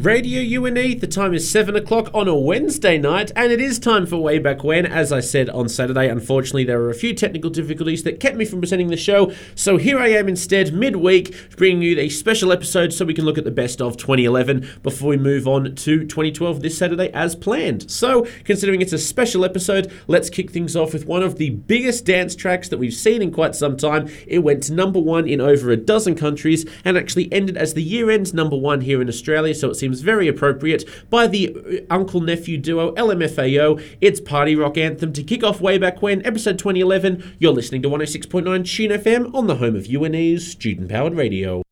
Radio UNE. The time is 7 o'clock on a Wednesday night, and it is time for Way Back When. As I said on Saturday, unfortunately, there were a few technical difficulties that kept me from presenting the show, so here I am instead, midweek, bringing you a special episode so we can look at the best of 2011 before we move on to 2012 this Saturday as planned. So, considering it's a special episode, let's kick things off with one of the biggest dance tracks that we've seen in quite some time. It went to number one in over a dozen countries and actually ended as the year end number one here in Australia, so it seems very appropriate by the uh, uncle nephew duo LMFAO. It's Party Rock Anthem to kick off way back when, episode 2011. You're listening to 106.9 Tune FM on the home of UNE's student powered radio.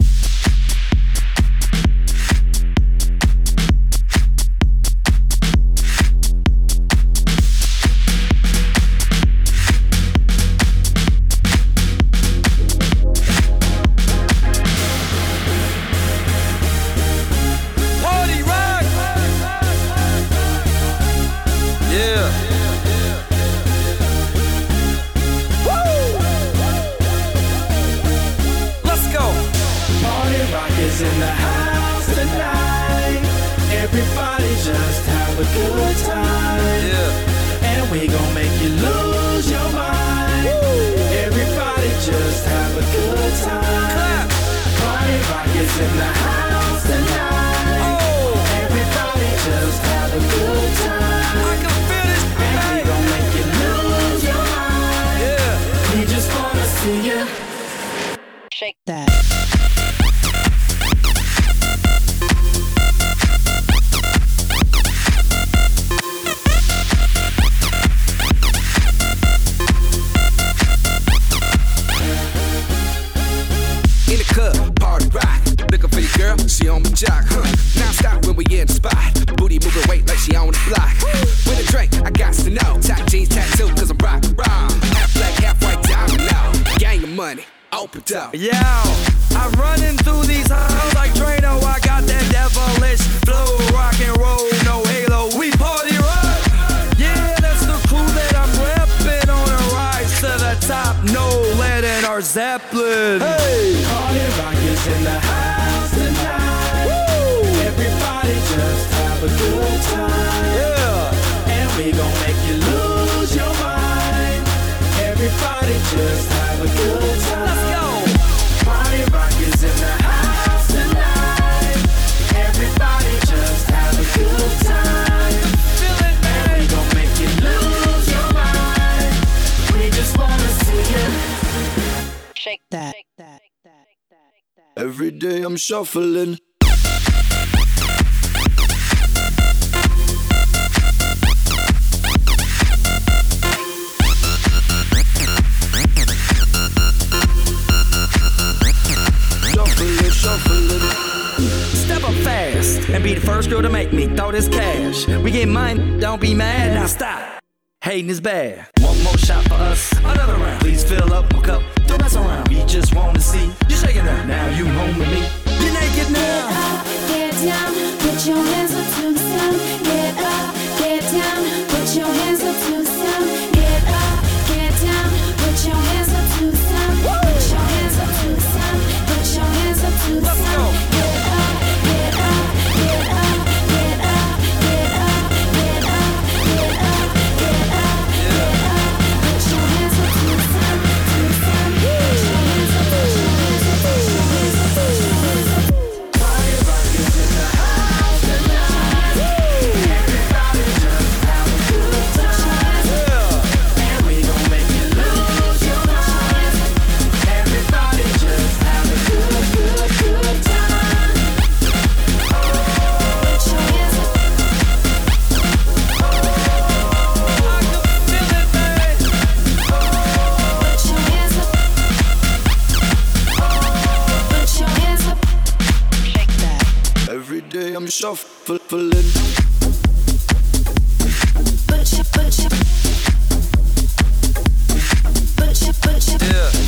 Don't be mad. Now stop. Hating is bad. One more shot for us, another round. Please fill up my cup, don't mess around. We just wanna see you shaking that. Now you home with me. You're naked now. Get up, get down, put your hands up to the sound. Get up, get down, put your hands shuffling. Yeah.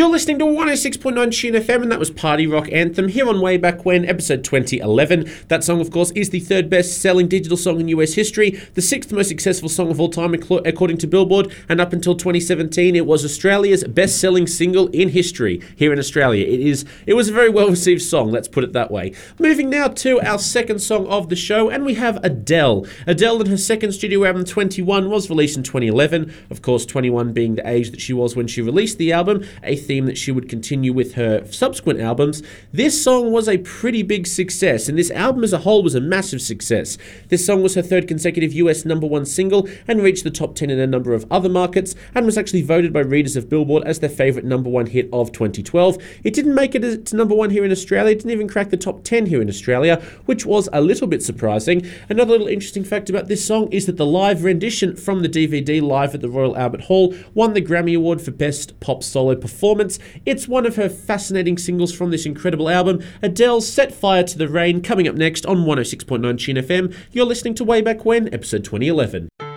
You're listening to 106.9 Tune FM, and that was Party Rock Anthem here on Way Back When, episode 2011. That song, of course, is the third best selling digital song in US history, the sixth most successful song of all time, according to Billboard, and up until 2017, it was Australia's best selling single in history here in Australia. It is. It was a very well received song, let's put it that way. Moving now to our second song of the show, and we have Adele. Adele and her second studio album, 21, was released in 2011. Of course, 21 being the age that she was when she released the album, a theme that she would continue with her subsequent albums. This song was a pretty big success, and this album as a whole was a massive success. This song was her third consecutive US number one single and reached the top 10 in a number of other markets and was actually voted by readers of Billboard as their favourite number one hit of 2012. It didn't make it to number one here in Australia, it didn't even crack the top 10 here in Australia, which was a little bit surprising. Another little interesting fact about this song is that the live rendition from the DVD live at the Royal Albert Hall won the Grammy Award for Best Pop Solo Performance. It's one of her fascinating singles from this incredible album. Adele's Set Fire to the Rain coming up next on 106.9 Tune FM. You're listening to Way Back When, episode 2011.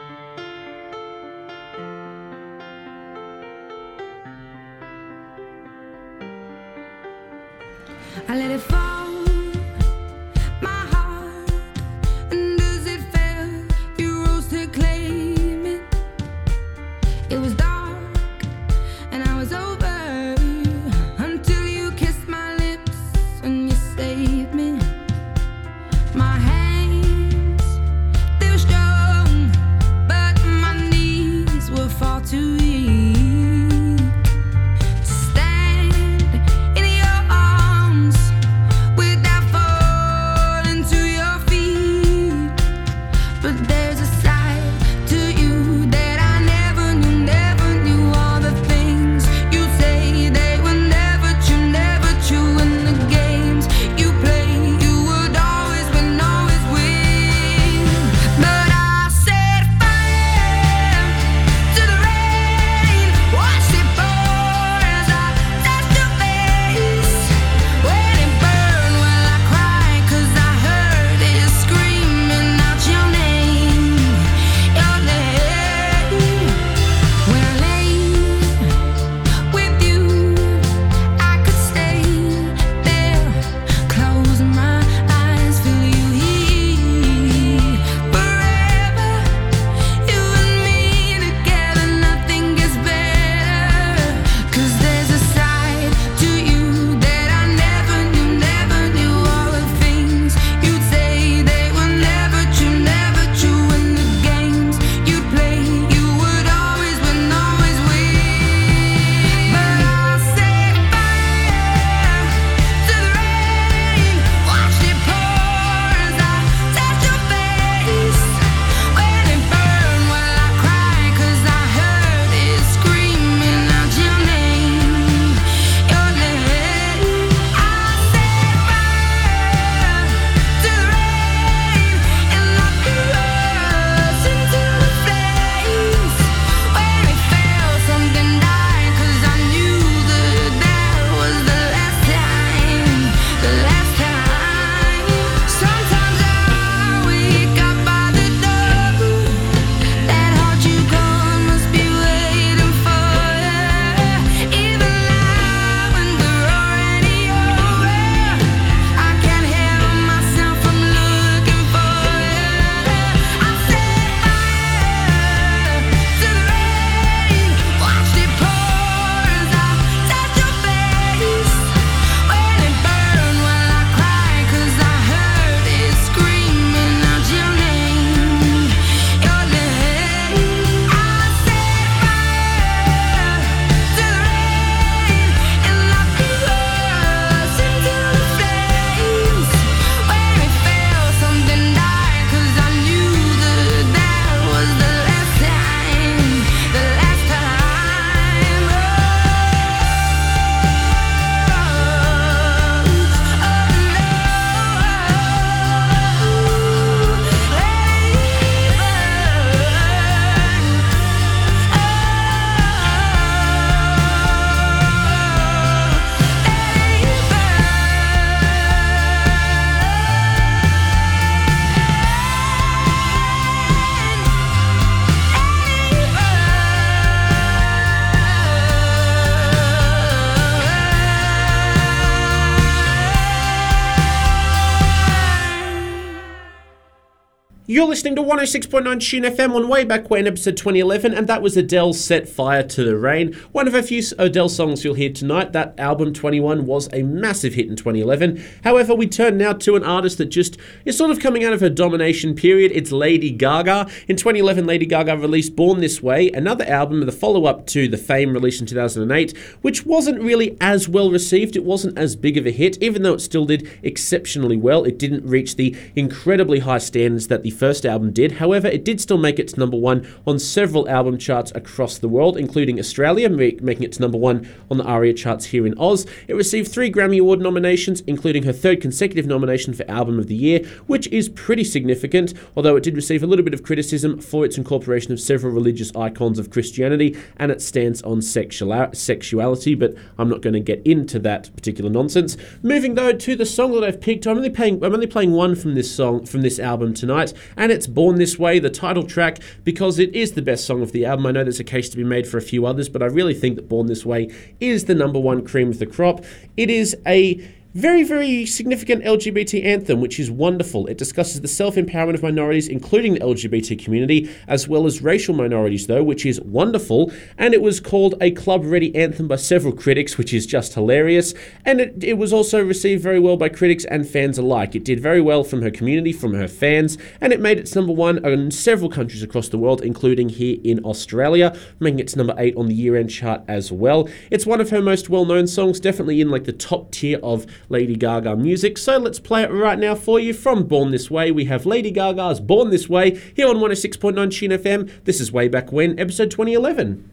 You're listening to 106.9 Tune FM on Way Back When, episode 2011, and that was Adele's Set Fire to the Rain. One of a few Adele songs you'll hear tonight. That album 21 was a massive hit in 2011. However, we turn now to an artist that just is sort of coming out of her domination period. It's Lady Gaga. In 2011, Lady Gaga released Born This Way, another album, the follow up to The Fame released in 2008, which wasn't really as well received. It wasn't as big of a hit, even though it still did exceptionally well. It didn't reach the incredibly high standards that the first album did. However, it did still make it to number one on several album charts across the world, including Australia, making it to number one on the ARIA charts here in Oz. It received three Grammy Award nominations, including her third consecutive nomination for Album of the Year, which is pretty significant, although it did receive a little bit of criticism for its incorporation of several religious icons of Christianity and its stance on sexual- sexuality, but I'm not going to get into that particular nonsense. Moving though to the song that I've picked, I'm only playing I'm only playing one from this song from this album tonight, and it's Born This Way, the title track, because it is the best song of the album. I know there's a case to be made for a few others, but I really think that Born This Way is the number one cream of the crop. It is a very, very significant LGBT anthem, which is wonderful. It discusses the self empowerment of minorities, including the LGBT community, as well as racial minorities, though, which is wonderful. And it was called a club ready anthem by several critics, which is just hilarious. And it, it was also received very well by critics and fans alike. It did very well from her community, from her fans, and it made its number one in several countries across the world, including here in Australia, making it to number eight on the year end chart as well. It's one of her most well known songs, definitely in like the top tier of Lady Gaga music. So let's play it right now for you from Born This Way. We have Lady Gaga's Born This Way here on 106.9 Tune FM. This is Way Back When, episode 2011.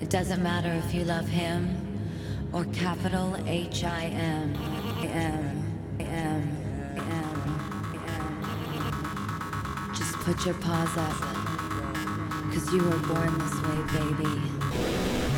It doesn't matter if you love him or capital H I M. M. M. M. Just put your paws up. Cause you were born this way, baby.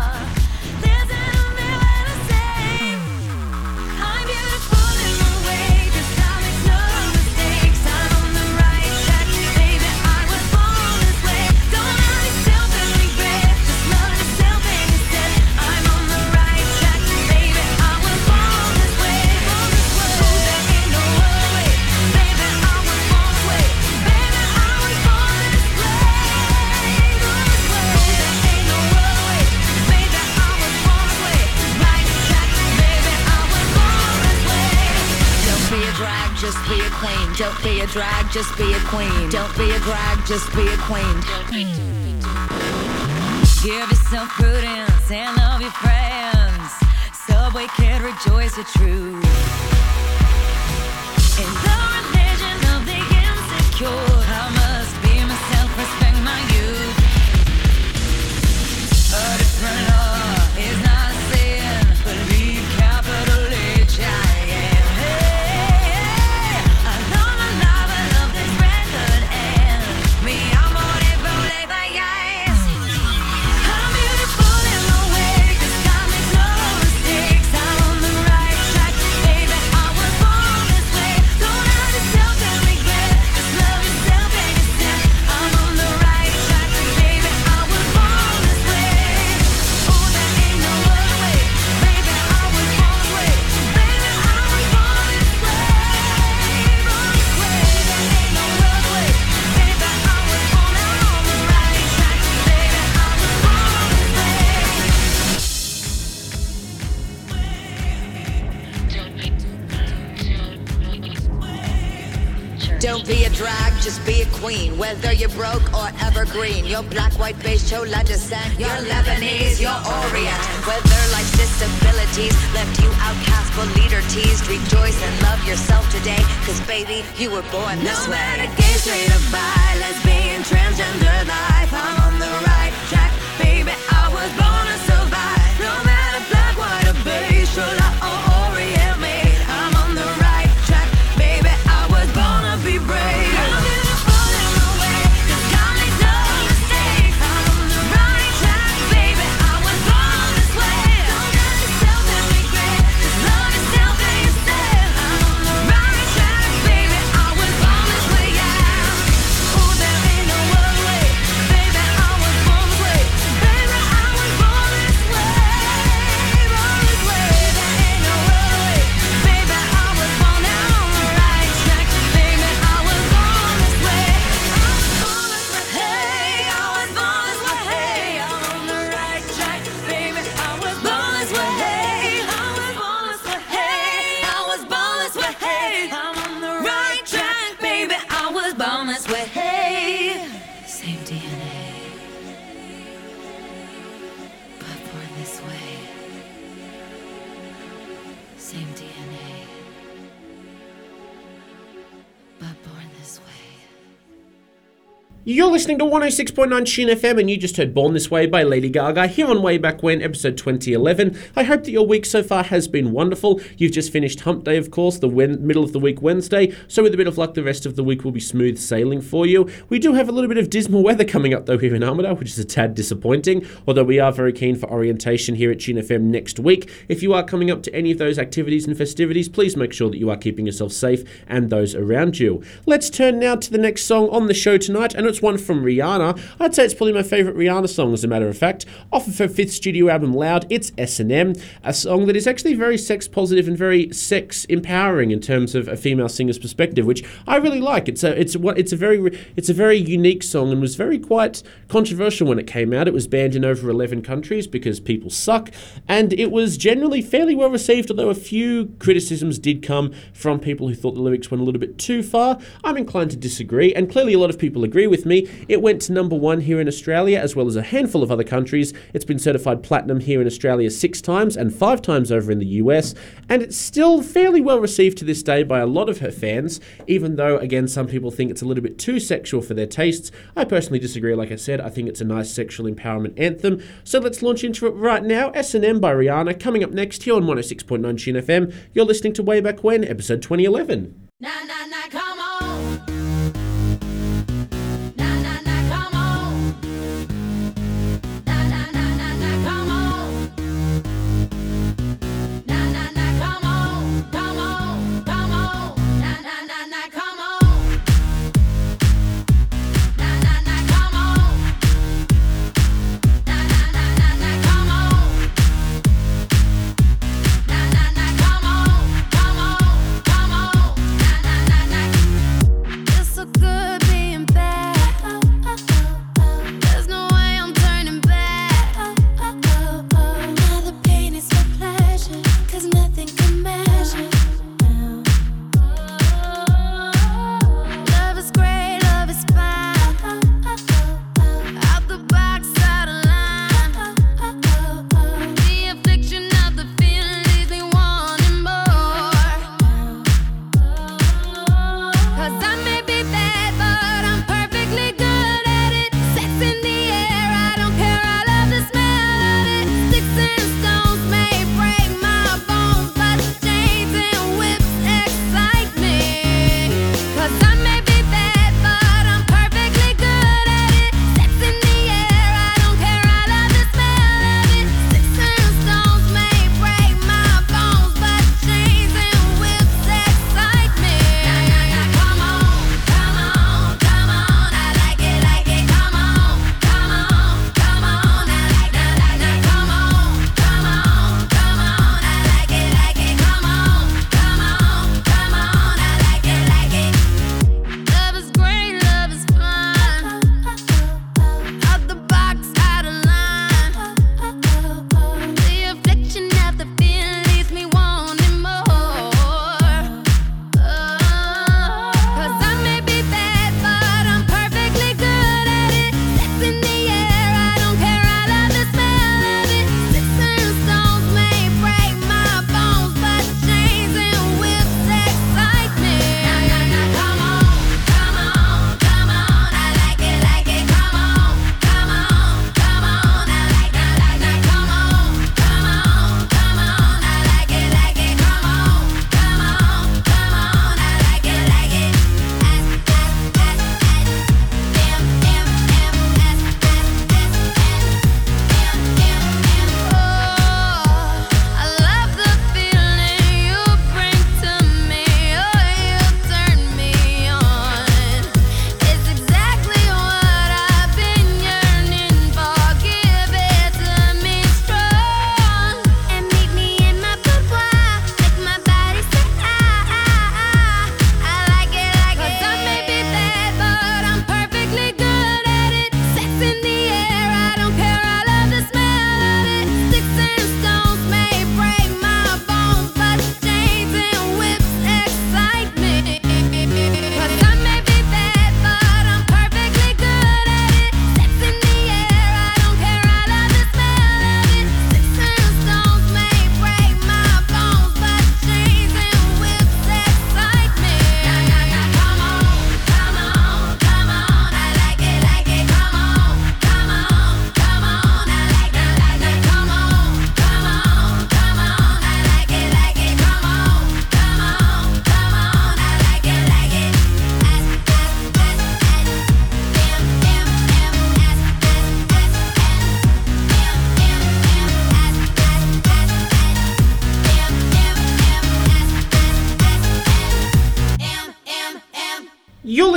Be a drag, just be a queen. Don't be a drag, just be a queen. Give yourself prudence and love your friends. Subway can rejoice the truth. In the religion of the insecure, just be a queen. Whether you're broke or evergreen, you're black, white, beige, chola descent. You're Lebanese, you're Orient. Whether life's disabilities left you outcast but leader teased, rejoice and love yourself today. Cause baby, you were born this No way. matter gay, straight or bi, lesbian, transgender life, I'm on the right You're listening to 106.9 Tune FM, and you just heard Born This Way by Lady Gaga here on Way Back When, episode 2011. I hope that your week so far has been wonderful. You've just finished Hump Day, of course, the wen- middle of the week Wednesday, so with a bit of luck, the rest of the week will be smooth sailing for you. We do have a little bit of dismal weather coming up, though, here in Armidale, which is a tad disappointing, although we are very keen for orientation here at Tune FM next week. If you are coming up to any of those activities and festivities, please make sure that you are keeping yourself safe and those around you. Let's turn now to the next song on the show tonight, and it's one from Rihanna. I'd say it's probably my favourite Rihanna song, as a matter of fact. Off of her fifth studio album, Loud, it's S&M, a song that is actually very sex positive and very sex empowering in terms of a female singer's perspective, which I really like. It's a it's what it's a very it's a very unique song and was very quite controversial when it came out. It was banned in over 11 countries because people suck, and it was generally fairly well received, although a few criticisms did come from people who thought the lyrics went a little bit too far. I'm inclined to disagree, and clearly a lot of people agree with me. It went to number one here in Australia, as well as a handful of other countries. It's been certified platinum here in Australia six times and five times over in the US, and it's still fairly well received to this day by a lot of her fans, even though, again, some people think it's a little bit too sexual for their tastes. I personally disagree, like I said, I think it's a nice sexual empowerment anthem. So let's launch into it right now. S&M by Rihanna, coming up next here on 106.9 Tune FM. You're listening to Way Back When, episode 2011. Nah, nah, nah,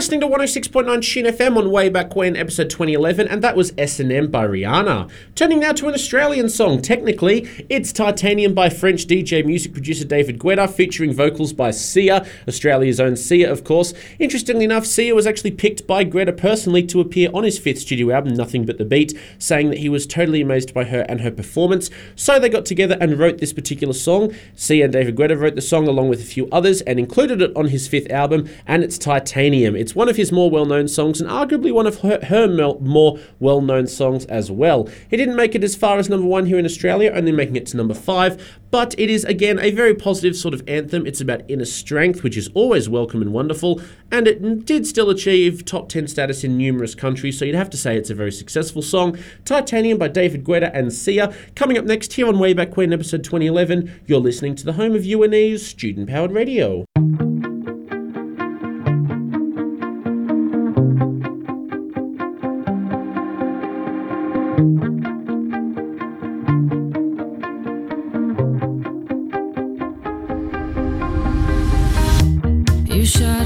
listening to 106.9 Tune FM on Way Back When, episode 2011, and that was S&M by Rihanna. Turning now to an Australian song. Technically, it's Titanium by French DJ music producer David Guetta, featuring vocals by Sia, Australia's own Sia, of course. Interestingly enough, Sia was actually picked by Guetta personally to appear on his fifth studio album, Nothing But The Beat, saying that he was totally amazed by her and her performance. So they got together and wrote this particular song. Sia and David Guetta wrote the song along with a few others and included it on his fifth album, and it's Titanium. It's one of his more well known songs and arguably one of her, her more well known songs as well. It didn't make it as far as number one here in Australia, only making it to number five, but it is again a very positive sort of anthem. It's about inner strength, which is always welcome and wonderful, and it did still achieve top 10 status in numerous countries, so you'd have to say it's a very successful song. Titanium by David Guetta and Sia. Coming up next here on Way Back When, episode 2011, you're listening to the home of UNE's student powered radio. You shout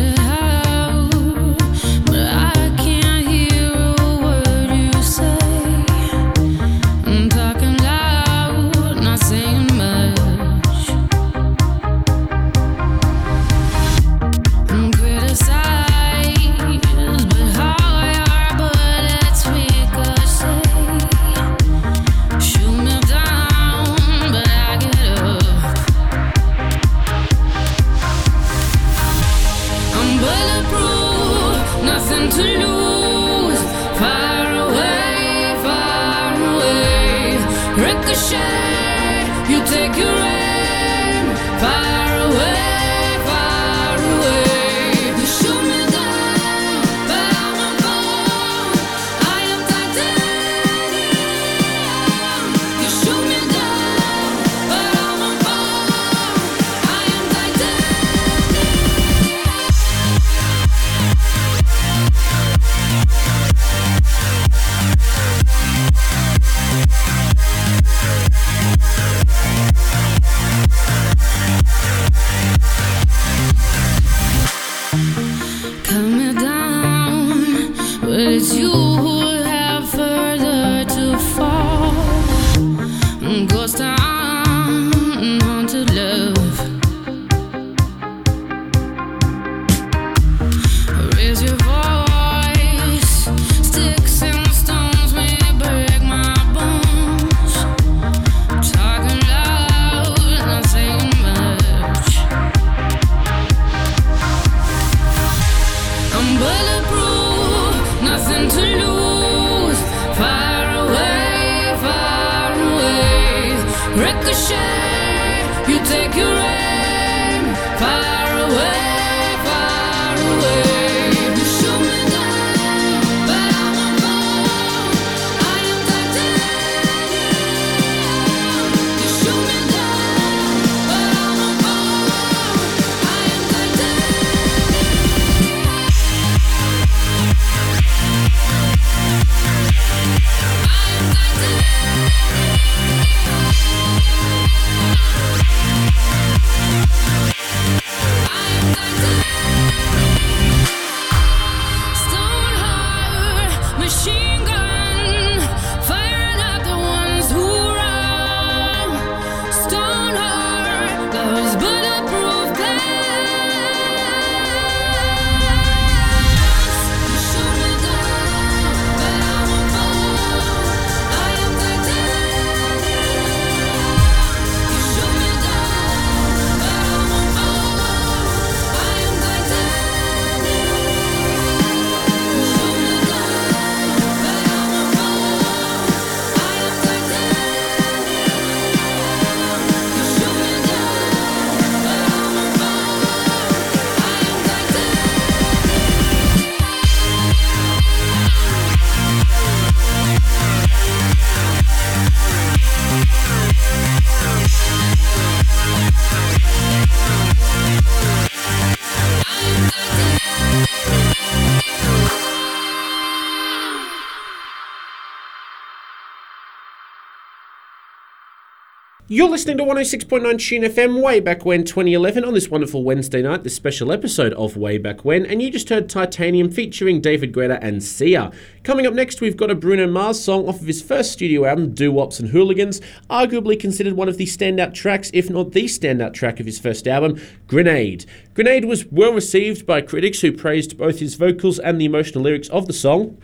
You're listening to 106.9 Tune FM way back when 2011 on this wonderful Wednesday night, this special episode of Way Back When, and you just heard Titanium featuring David Guetta and Sia. Coming up next, we've got a Bruno Mars song off of his first studio album, Doo Wops and Hooligans, arguably considered one of the standout tracks, if not the standout track of his first album, Grenade. Grenade was well received by critics who praised both his vocals and the emotional lyrics of the song.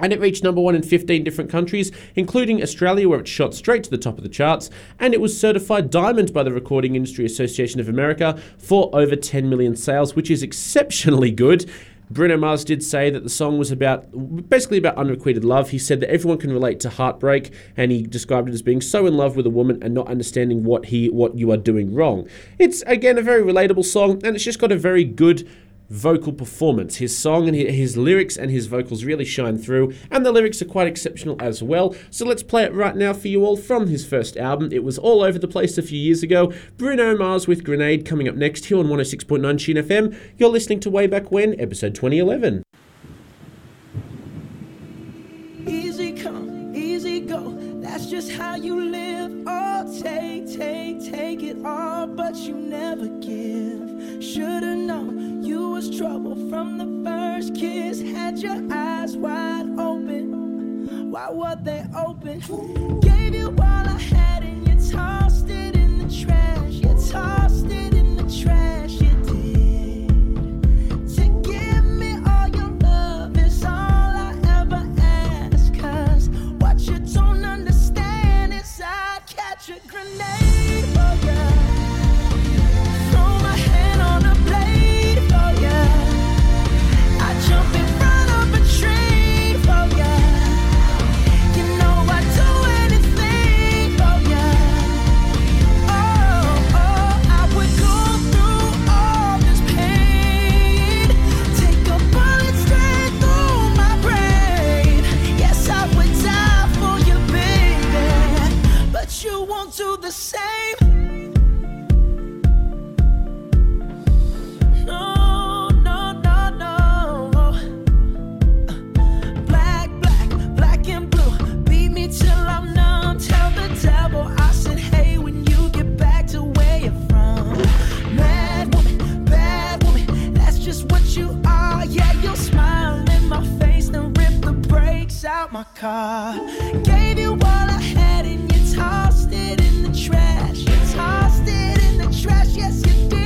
And it reached number one in 15 different countries, including Australia, where it shot straight to the top of the charts. And it was certified diamond by the Recording Industry Association of America for over 10 million sales, which is exceptionally good. Bruno Mars did say that the song was about basically about unrequited love. He said that everyone can relate to heartbreak, and he described it as being so in love with a woman and not understanding what he what you are doing wrong. It's again a very relatable song, and it's just got a very good vocal performance. His song and his lyrics and his vocals really shine through, and the lyrics are quite exceptional as well. So let's play it right now for you all from his first album. It was all over the place a few years ago. Bruno Mars with Grenade coming up next here on 106.9 Tune FM. You're listening to Way Back When, episode 2011. Easy come, easy go. That's just how you live. Oh, take, take, take it all, but you never give. Should've known you was trouble from the first kiss. Had your eyes wide open. Why were they open? Gave you all I had and you tossed it in the trash. You tossed it in the trash. You did. Out my car. Gave you all I had and you it in the trash. You tossed it in the trash, yes, you did.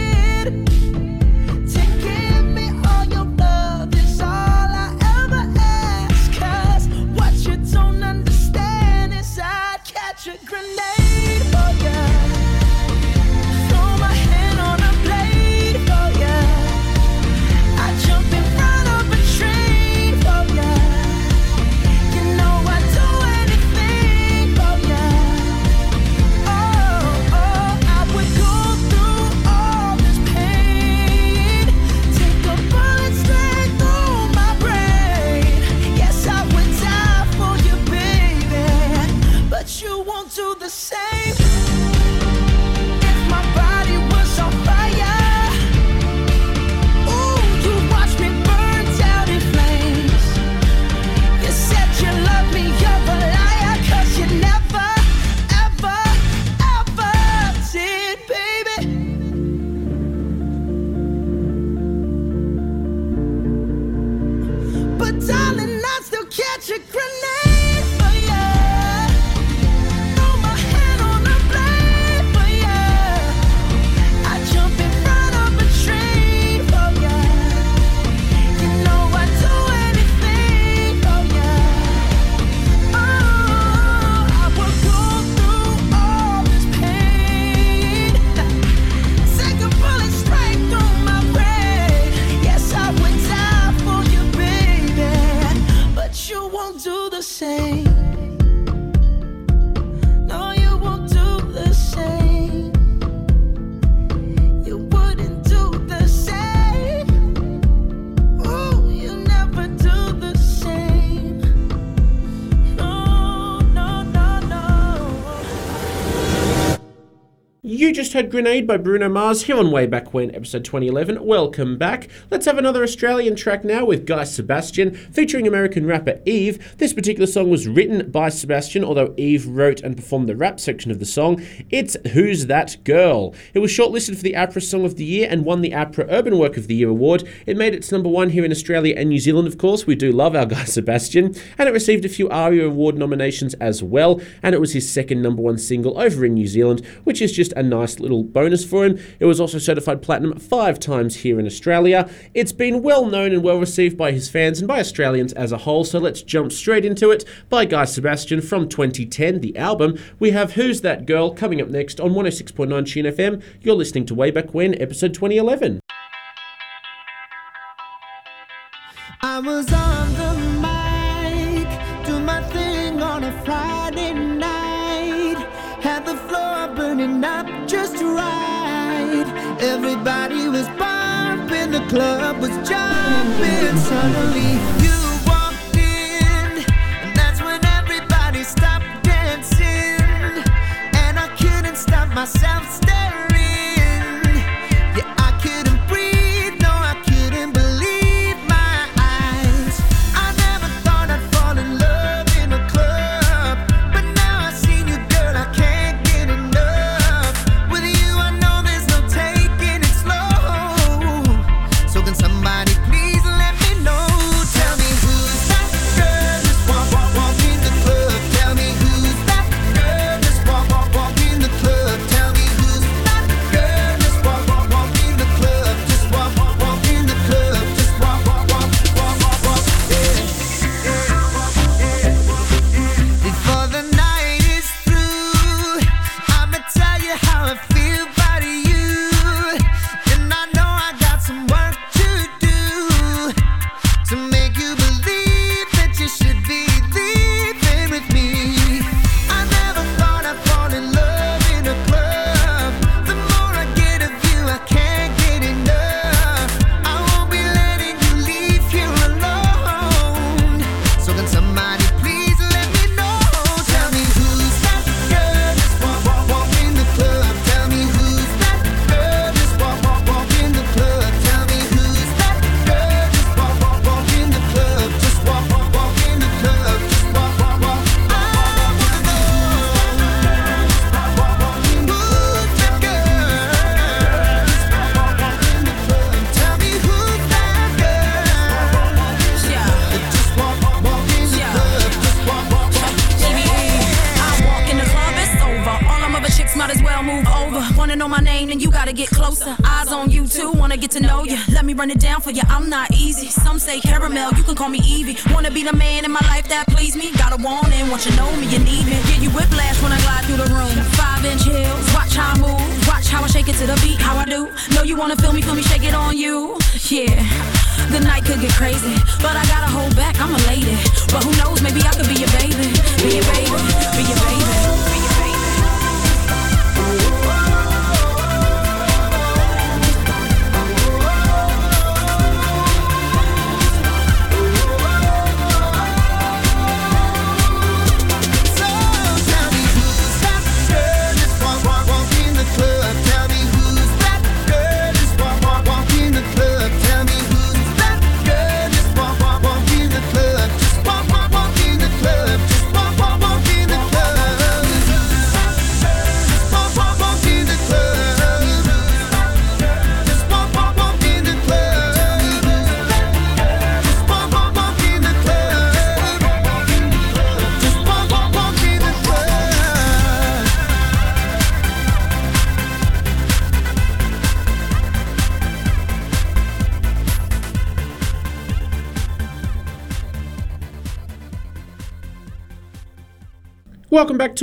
Heard Grenade by Bruno Mars here on Way Back When, episode 2011. Welcome back. Let's have another Australian track now with Guy Sebastian featuring American rapper Eve. This particular song was written by Sebastian, although Eve wrote and performed the rap section of the song. It's Who's That Girl? It was shortlisted for the APRA Song of the Year and won the APRA Urban Work of the Year award. It made its number one here in Australia and New Zealand, of course. We do love our Guy Sebastian. And it received a few ARIA Award nominations as well. And it was his second number one single over in New Zealand, which is just a nice little bonus for him. It was also certified platinum five times here in Australia. It's been well known and well received by his fans and by Australians as a whole, so let's jump straight into it. By Guy Sebastian from 2010, the album. We have Who's That Girl coming up next on 106.9 Tune FM. You're listening to Way Back When, episode 2011. I was on the Everybody was bumping, the club was jumping. Suddenly you walked in, and that's when everybody stopped dancing. And I couldn't stop myself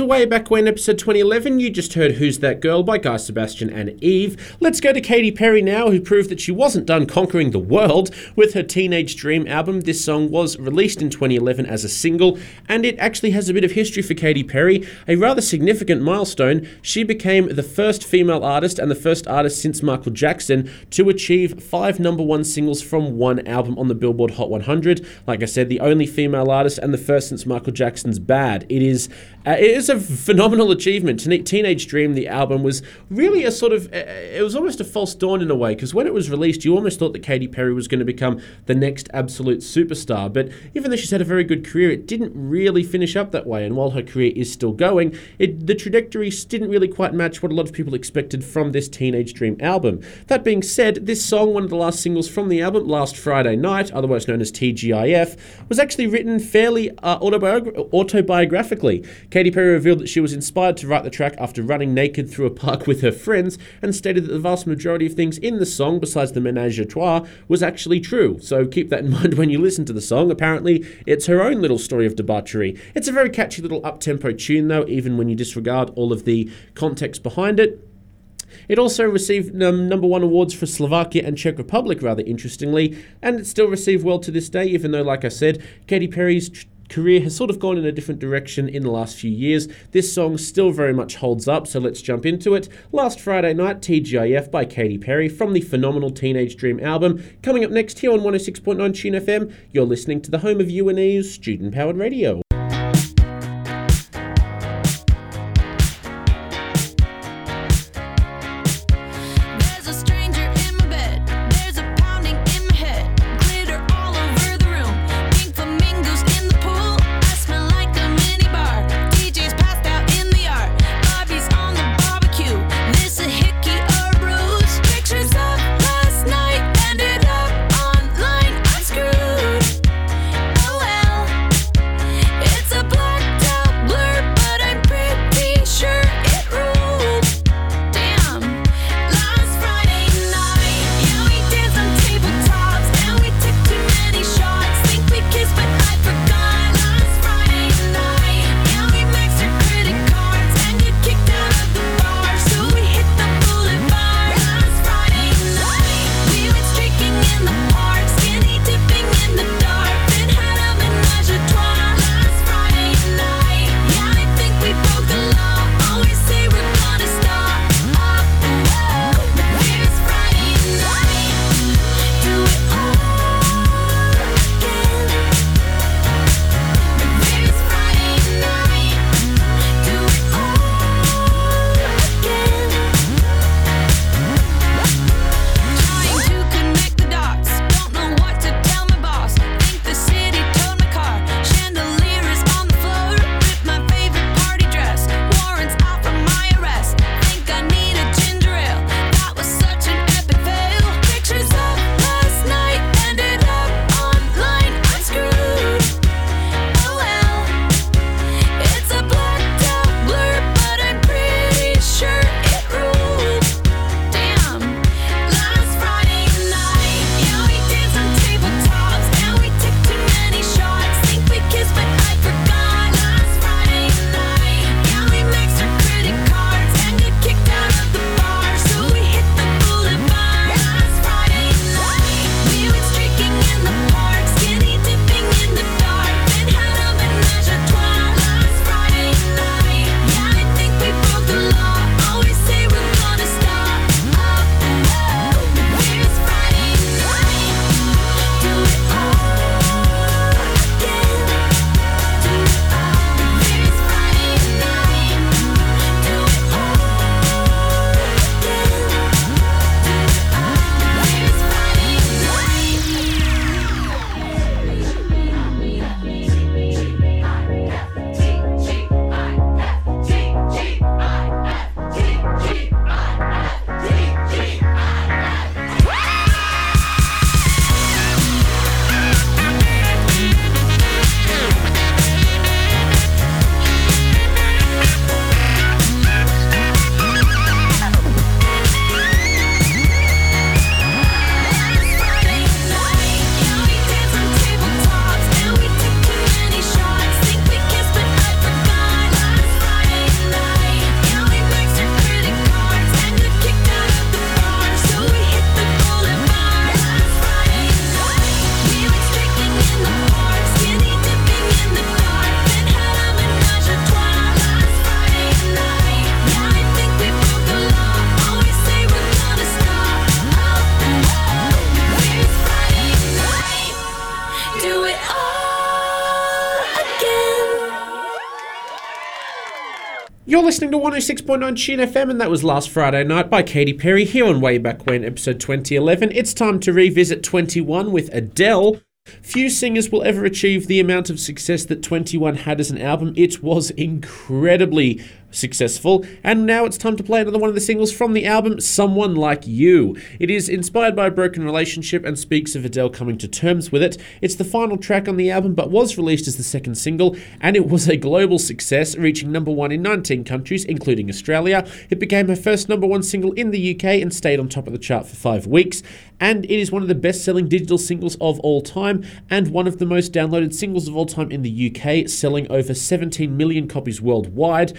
Way Back When, episode 2011. You just heard Who's That Girl by Guy Sebastian and Eve. Let's go to Katy Perry now, who proved that she wasn't done conquering the world with her Teenage Dream album. This song was released in 2011 as a single, and it actually has a bit of history for Katy Perry, a rather significant milestone. She became the first female artist and the first artist since Michael Jackson to achieve five number one singles from one album on the Billboard Hot 100. Like I said, the only female artist and the first since Michael Jackson's Bad. It is Uh, it is a phenomenal achievement. Teenage Dream, the album, was really a sort of, uh, it was almost a false dawn in a way, because when it was released, you almost thought that Katy Perry was going to become the next absolute superstar. But even though she's had a very good career, it didn't really finish up that way. And while her career is still going, it, the trajectory didn't really quite match what a lot of people expected from this Teenage Dream album. That being said, this song, one of the last singles from the album, Last Friday Night, otherwise known as TGIF, was actually written fairly uh, autobiog- autobiographically. Katy Perry revealed that she was inspired to write the track after running naked through a park with her friends and stated that the vast majority of things in the song, besides the menage a trois, was actually true. So keep that in mind when you listen to the song. Apparently, it's her own little story of debauchery. It's a very catchy little up-tempo tune, though, even when you disregard all of the context behind it. It also received um, number one awards for Slovakia and Czech Republic, rather interestingly, and it still received well to this day, even though, like I said, Katy Perry's tr- career has sort of gone in a different direction in the last few years. This song still very much holds up, so let's jump into it. Last Friday Night, TGIF by Katy Perry from the phenomenal Teenage Dream album. Coming up next here on 106.9 Tune FM, you're listening to the home of UNE's student powered radio. Listening to 106.9 Tune FM, and that was last Friday night by Katy Perry here on Way Back When, episode 2011. It's time to revisit 21 with Adele. Few singers will ever achieve the amount of success that 21 had as an album. It was incredibly successful, and now it's time to play another one of the singles from the album, Someone Like You. It is inspired by a broken relationship and speaks of Adele coming to terms with it. It's the final track on the album, but was released as the second single, and it was a global success, reaching number one in 19 countries, including Australia. It became her first number one single in the UK and stayed on top of the chart for five weeks. And it is one of the best selling digital singles of all time, and one of the most downloaded singles of all time in the UK, selling over 17 million copies worldwide.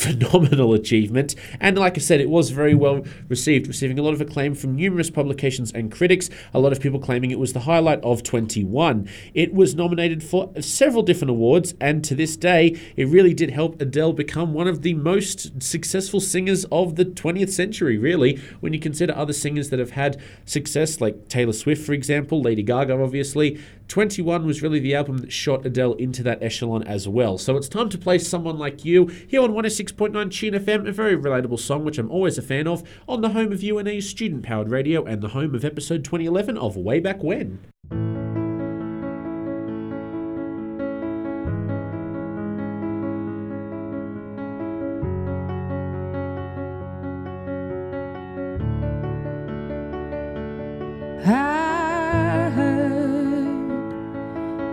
Phenomenal achievement. And like I said, it was very well received, receiving a lot of acclaim from numerous publications and critics, a lot of people claiming it was the highlight of 21. It was nominated for several different awards, and to this day, it really did help Adele become one of the most successful singers of the 20th century, really, when you consider other singers that have had success, like Taylor Swift, for example, Lady Gaga, obviously. 21 was really the album that shot Adele into that echelon as well. So it's time to play Someone Like You here on 106.9 Tune FM, a very relatable song, which I'm always a fan of, on the home of UNE's student powered radio and the home of episode 2011 of Way Back When.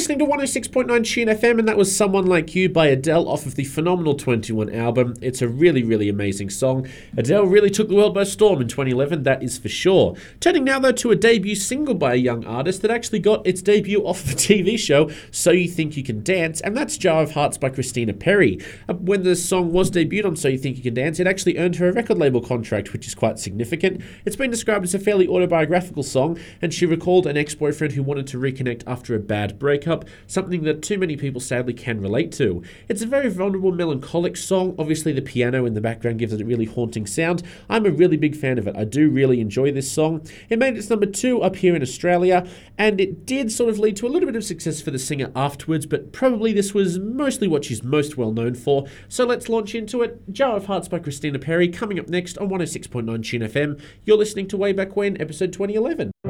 listening to 106.9 Tune FM, and that was Someone Like You by Adele off of the phenomenal 21 album. It's a really, really amazing song. Adele really took the world by storm in 2011, that is for sure. Turning now, though, to a debut single by a young artist that actually got its debut off the TV show So You Think You Can Dance, and that's Jar of Hearts by Christina Perri. Uh, When the song was debuted on So You Think You Can Dance, it actually earned her a record label contract, which is quite significant. It's been described as a fairly autobiographical song, and she recalled an ex boyfriend who wanted to reconnect after a bad breakup, something that too many people sadly can relate to. It's a very vulnerable, melancholic song. Obviously, the piano in the background gives it a really haunting sound. I'm a really big fan of it. I do really enjoy this song. It made its number two up here in Australia, and it did sort of lead to a little bit of success for the singer afterwards, but probably this was mostly what she's most well known for. So let's launch into it. Jar of Hearts by Christina Perri coming up next on 106.9 Tune FM. You're listening to Way Back When, episode 2011.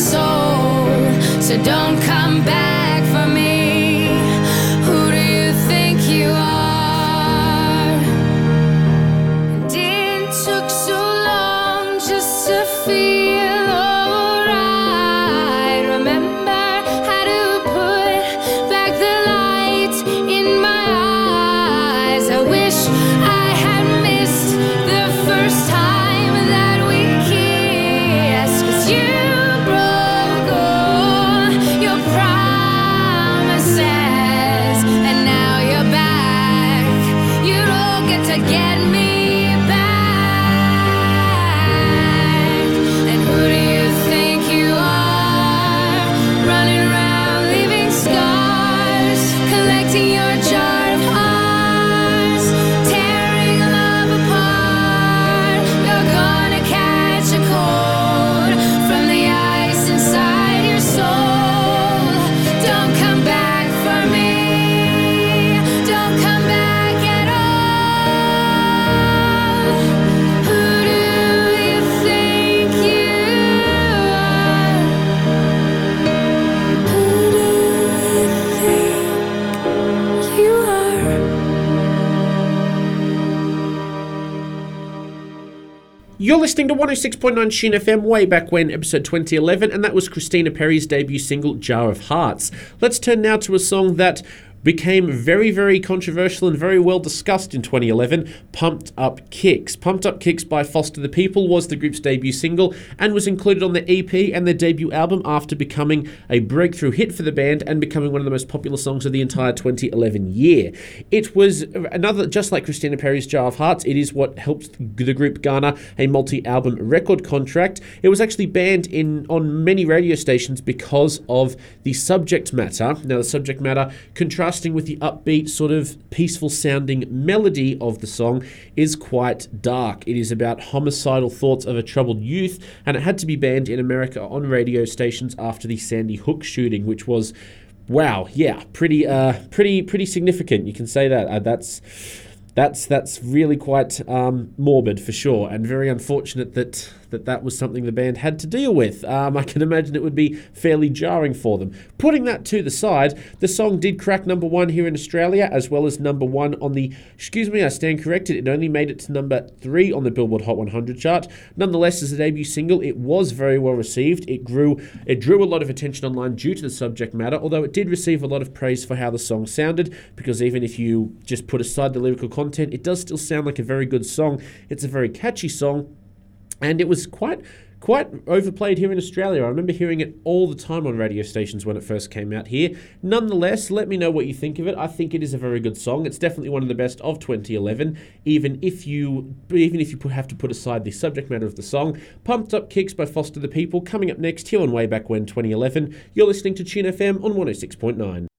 soul. So don't come back listening to 106.9 Tune FM way back when, episode 2011, and that was Christina Perri's debut single, Jar of Hearts. Let's turn now to a song that became very, very controversial and very well discussed in 2011 Pumped Up Kicks. Pumped Up Kicks by Foster the People was the group's debut single and was included on the EP and their debut album after becoming a breakthrough hit for the band and becoming one of the most popular songs of the entire 2011 year. It was another, just like Christina Perri's Jar of Hearts, it is what helped the group garner a multi album record contract. It was actually banned in on many radio stations because of the subject matter. Now, the subject matter contrasting with the upbeat, sort of peaceful sounding melody of the song is quite dark. It is about homicidal thoughts of a troubled youth, and it had to be banned in America on radio stations after the Sandy Hook shooting, which was. Wow, yeah, pretty, uh, pretty, pretty significant. You can say that. Uh, that's that's that's really quite um, morbid for sure, and very unfortunate that that that was something the band had to deal with. Um, I can imagine it would be fairly jarring for them. Putting that to the side, the song did crack number one here in Australia, as well as number one on the. Excuse me, I stand corrected. It only made it to number three on the Billboard Hot 100 chart. Nonetheless, as a debut single, it was very well received. It grew, it drew a lot of attention online due to the subject matter, although it did receive a lot of praise for how the song sounded. Because even if you just put aside the lyrical content, it does still sound like a very good song. It's a very catchy song and it was quite quite overplayed here in Australia. I remember hearing it all the time on radio stations when it first came out here. Nonetheless, let me know what you think of it. I think it is a very good song. It's definitely one of the best of 2011. Even if you even if you have to put aside the subject matter of the song, "Pumped Up Kicks" by Foster the People coming up next here on Way Back When 2011. You're listening to Tune FM on 106.9.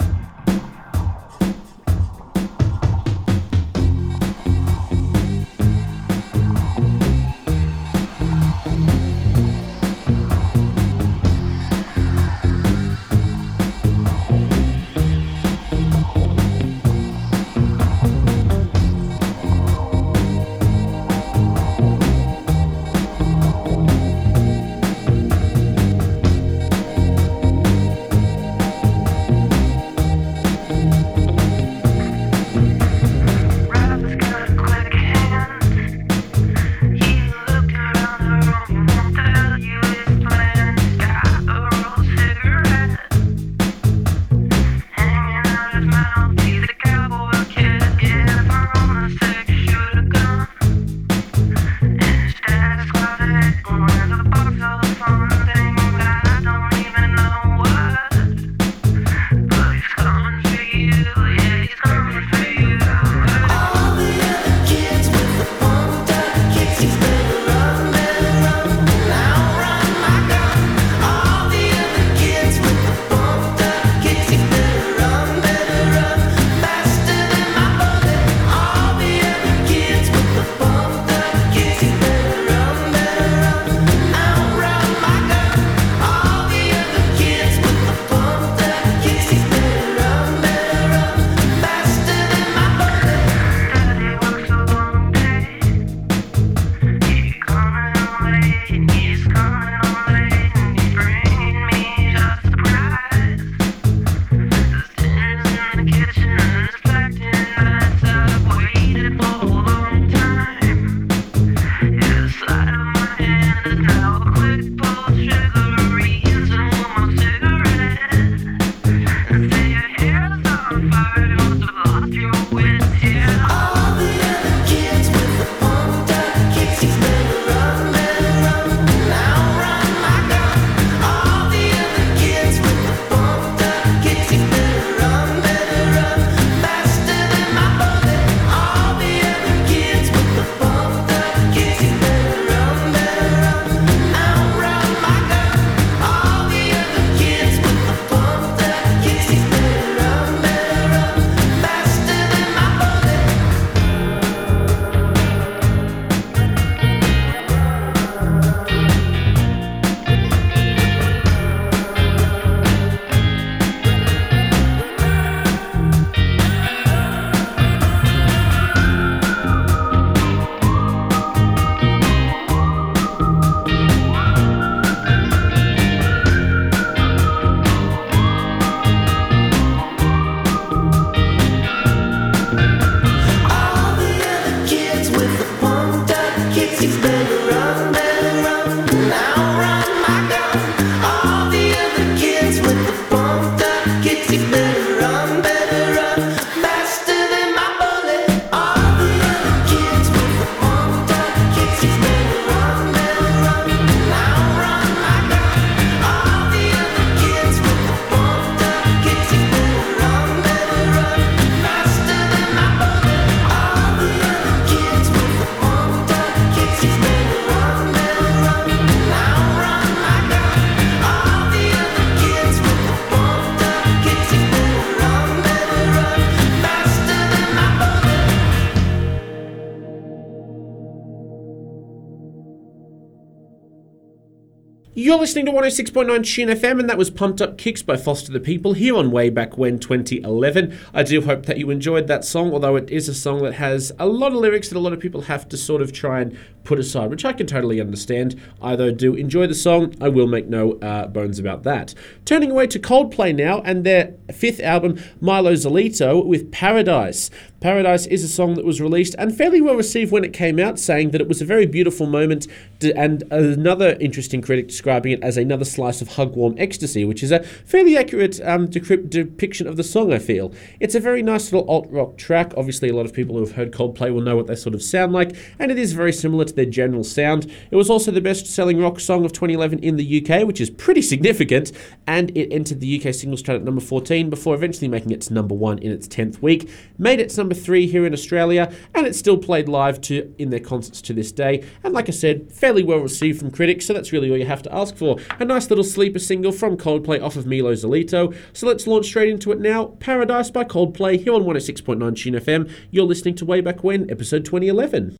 listening to 106.9 Tune FM, and that was Pumped Up Kicks by Foster the People here on Way Back When 2011. I do hope that you enjoyed that song, although it is a song that has a lot of lyrics that a lot of people have to sort of try and put aside, which I can totally understand. I, though, do enjoy the song. I will make no uh, bones about that. Turning away to Coldplay now, and their fifth album, Mylo Xyloto, with Paradise. Paradise is a song that was released and fairly well received when it came out, saying that it was a very beautiful moment, and another interesting critic describing it as another slice of hug-warm ecstasy, which is a fairly accurate um, decrypt- depiction of the song, I feel. It's a very nice little alt-rock track. Obviously, a lot of people who have heard Coldplay will know what they sort of sound like, and it is very similar to their general sound. It was also the best-selling rock song of 2011 in the UK, which is pretty significant, and it entered the UK singles chart at number 14 before eventually making it to number 1 in its 10th week. Made it to number 3 here in Australia, and it's still played live to in their concerts to this day. And like I said, fairly well received from critics, so that's really all you have to ask for. A nice little sleeper single from Coldplay off of Mylo Xyloto. So let's launch straight into it now. Paradise by Coldplay here on 106.9 Tune FM. You're listening to Way Back When, episode 2011.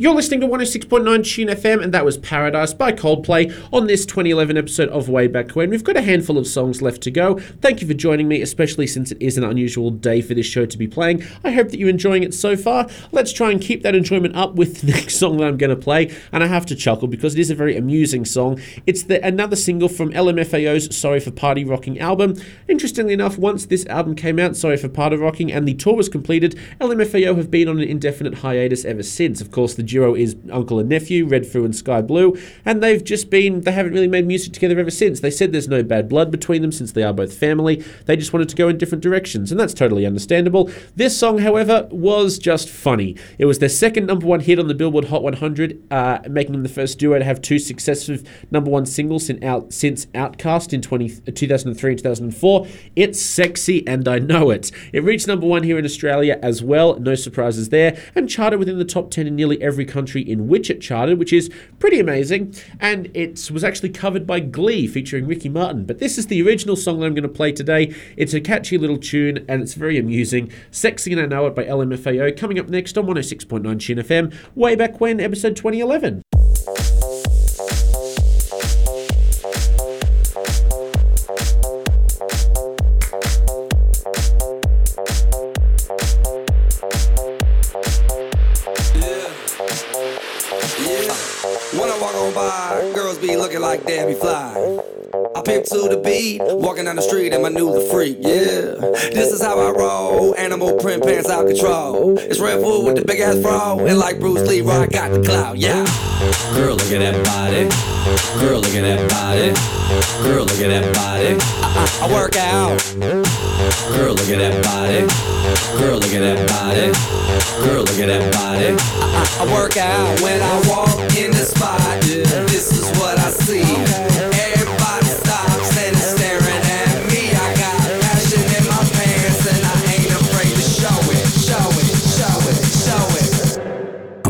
You're listening to 106.9 Tune FM, and that was Paradise by Coldplay on this 2011 episode of Way Back When. We've got a handful of songs left to go. Thank you for joining me, especially since it is an unusual day for this show to be playing. I hope that you're enjoying it so far. Let's try and keep that enjoyment up with the next song that I'm going to play, and I have to chuckle because it is a very amusing song. It's the another single from LMFAO's Sorry for Party Rocking album. Interestingly enough, once this album came out, Sorry for Party Rocking, and the tour was completed, LMFAO have been on an indefinite hiatus ever since. Of course, the duo is uncle and nephew, Redfoo and SkyBlu, and they've just been, they haven't really made music together ever since. They said there's no bad blood between them since they are both family. They just wanted to go in different directions, and that's totally understandable. This song, however, was just funny. It was their second number one hit on the Billboard Hot 100, uh, making them the first duo to have two successive number one singles since, out, since OutKast in 20, 2003 and 2004. It's sexy, and I know it. It reached number one here in Australia as well, no surprises there, and charted within the top 10 in nearly every country in which it charted, which is pretty amazing. And it was actually covered by Glee featuring Ricky Martin. But this is the original song that I'm going to play today. It's a catchy little tune and it's very amusing. Sexy and I Know It by LMFAO coming up next on 106.9 Tune FM, way back when, episode 2011. Be looking like Debbie Fly. I pimp to the beat, walking down the street and my new the freak. Yeah, this is how I roll. Animal print pants out control. It's Red Bull with the big ass fro, and like Bruce Lee, I got the clout. Yeah. Girl, look at that body. Girl, look at that body. Girl, look at that body. I, I, I work out. Girl, look at that body. Girl, look at that body. Girl, look at that body. I, I, I work out when I walk in the spot. Yeah, this is what I see.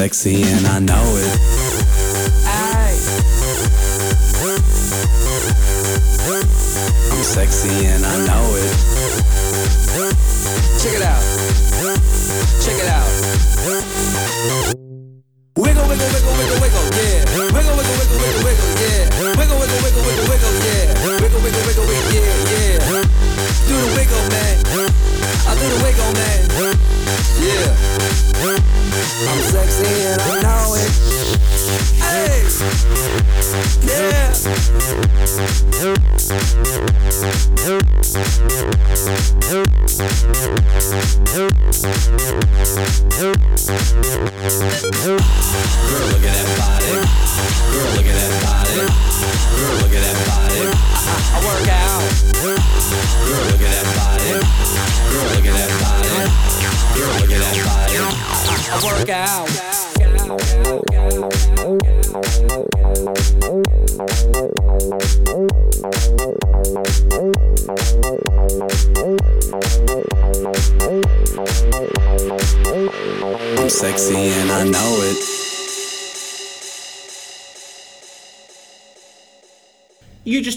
sexy and I know it. I'm sexy and I know it. Check it out. Check it out.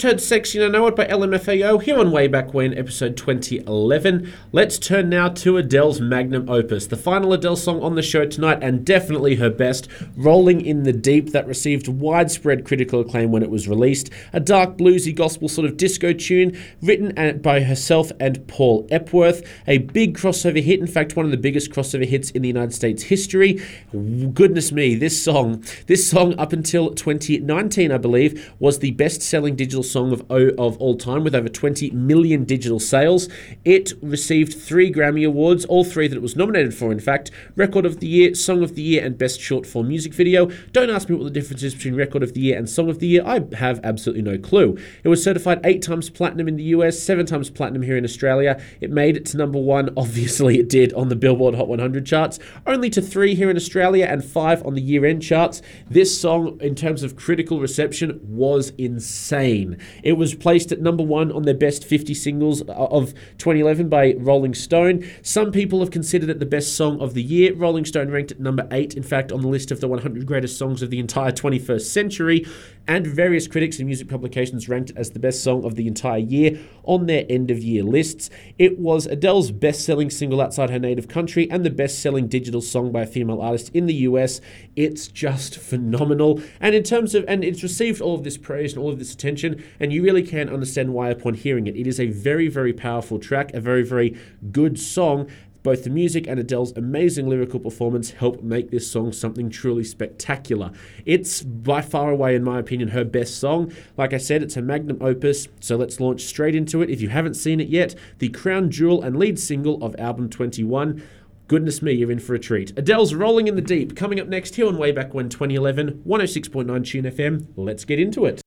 Just heard and I Know It by LMFAO here on Way Back When, episode 2011. Let's turn now to Adele's magnum opus, the final Adele song on the show tonight, and definitely her best, Rolling in the Deep, that received widespread critical acclaim when it was released. A dark bluesy gospel sort of disco tune written by herself and Paul Epworth. A big crossover hit, in fact, one of the biggest crossover hits in the United States history. Goodness me, this song, this song up until 2019, I believe, was the best-selling digital song of of all time with over 20 million digital sales. It received three Grammy awards, all three that it was nominated for. In fact, Record of the Year, Song of the Year, and Best Short Form Music Video. Don't ask me what the difference is between Record of the Year and Song of the Year. I have absolutely no clue. It was certified eight times platinum in the US, seven times platinum here in Australia. It made it to number one. Obviously, it did on the Billboard Hot 100 charts. Only to three here in Australia and five on the year-end charts. This song, in terms of critical reception, was insane. It was placed at number one on their best 50 singles of 2011 by Rolling Stone. Some people have considered it the best song of the year. Rolling Stone ranked it number eight, in fact, on the list of the 100 greatest songs of the entire 21st century. And various critics and music publications ranked it as the best song of the entire year on their end of year lists. It was Adele's best selling single outside her native country and the best selling digital song by a female artist in the US. It's just phenomenal. And in terms of, and it's received all of this praise and all of this attention, and you really can't understand why upon hearing it. It is a very, very powerful track, a very, very good song. Both the music and Adele's amazing lyrical performance help make this song something truly spectacular. It's by far away, in my opinion, her best song. Like I said, it's a magnum opus, so let's launch straight into it. If you haven't seen it yet, the crown jewel and lead single of album 21. Goodness me, you're in for a treat. Adele's Rolling in the Deep, coming up next here on Way Back When 2011, 106.9 Tune FM. Let's get into it.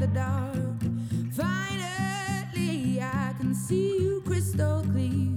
The dark. Finally, I can see you crystal clear.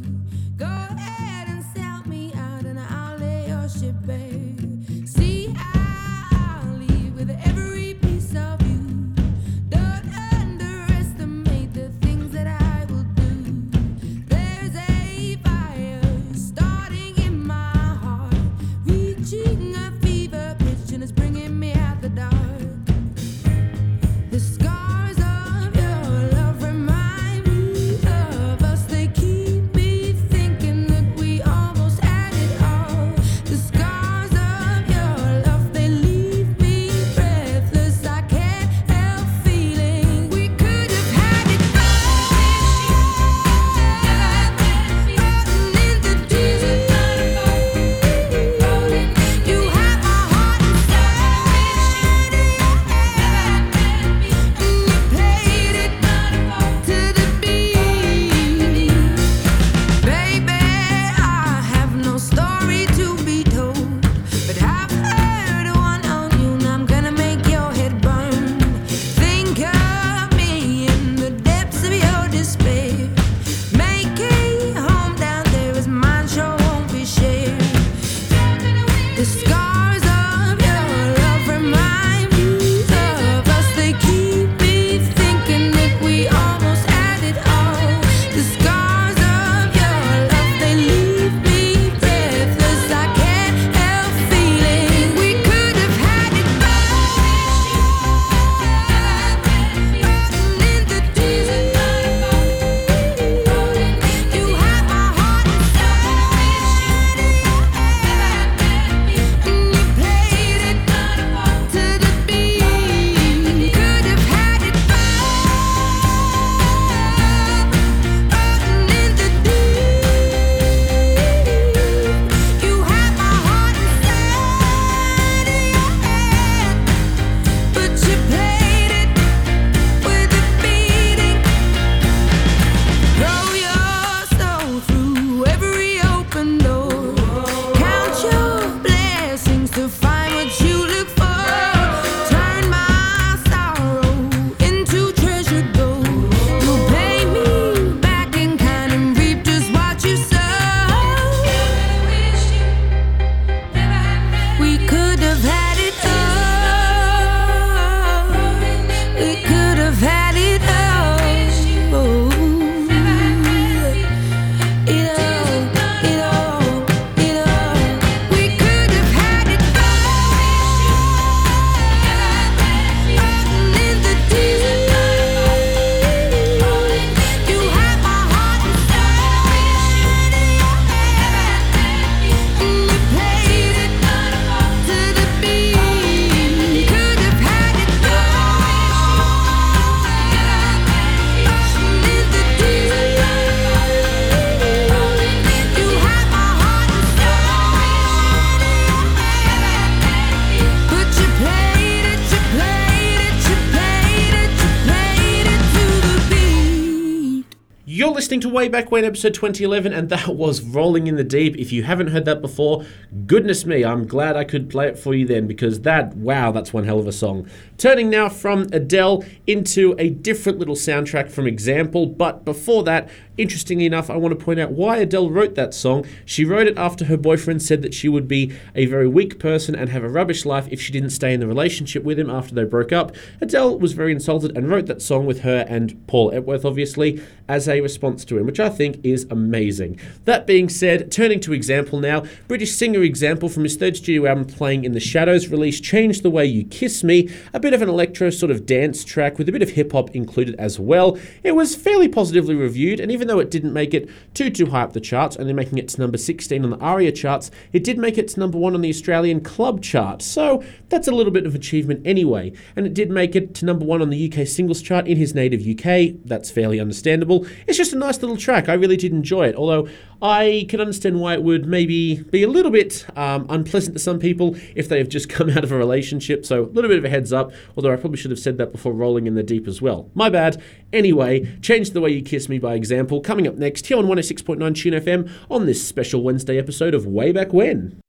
Listening to Way Back When, episode 2011, and that was Rolling in the Deep. If you haven't heard that before, goodness me, I'm glad I could play it for you then because that, wow, that's one hell of a song. Turning now from Adele into a different little soundtrack from Example, but before that, interestingly enough, I want to point out why Adele wrote that song. She wrote it after her boyfriend said that she would be a very weak person and have a rubbish life if she didn't stay in the relationship with him after they broke up. Adele was very insulted and wrote that song with her and Paul Epworth, obviously, as a response to him, which I think is amazing. That being said, turning to Example now, British singer Example from his third studio album Playing in the Shadows release Change the Way You Kiss Me, a bit of an electro sort of dance track with a bit of hip hop included as well. It was fairly positively reviewed, and even though it didn't make it too too high up the charts, only making it to number 16 on the ARIA charts, it did make it to number 1 on the Australian club chart. So that's a little bit of achievement anyway. And it did make it to number 1 on the UK singles chart in his native UK. That's fairly understandable. It's just a nice little track. I really did enjoy it. Although I can understand why it would maybe be a little bit um, unpleasant to some people if they have just come out of a relationship. So a little bit of a heads up, although I probably should have said that before rolling in the deep as well. My bad. Anyway, Change the Way You Kiss Me by example, coming up next here on 106.9 Tune FM on this special Wednesday episode of Way Back When.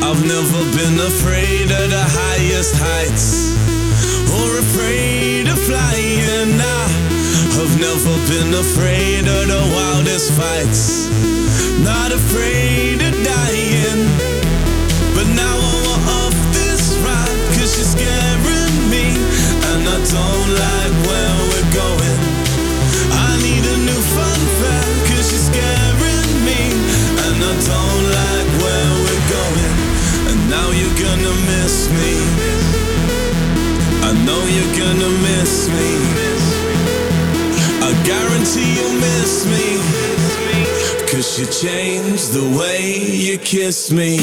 I've never been afraid of the highest heights or afraid of flying. I've never been afraid of the wildest fights, not afraid of dying. Don't like where we're going. I need a new fun she's scaring me, and I don't like where we're going. And now you're gonna miss me. I know you're gonna miss me. I guarantee you'll miss me. Cause you changed the way you kiss me.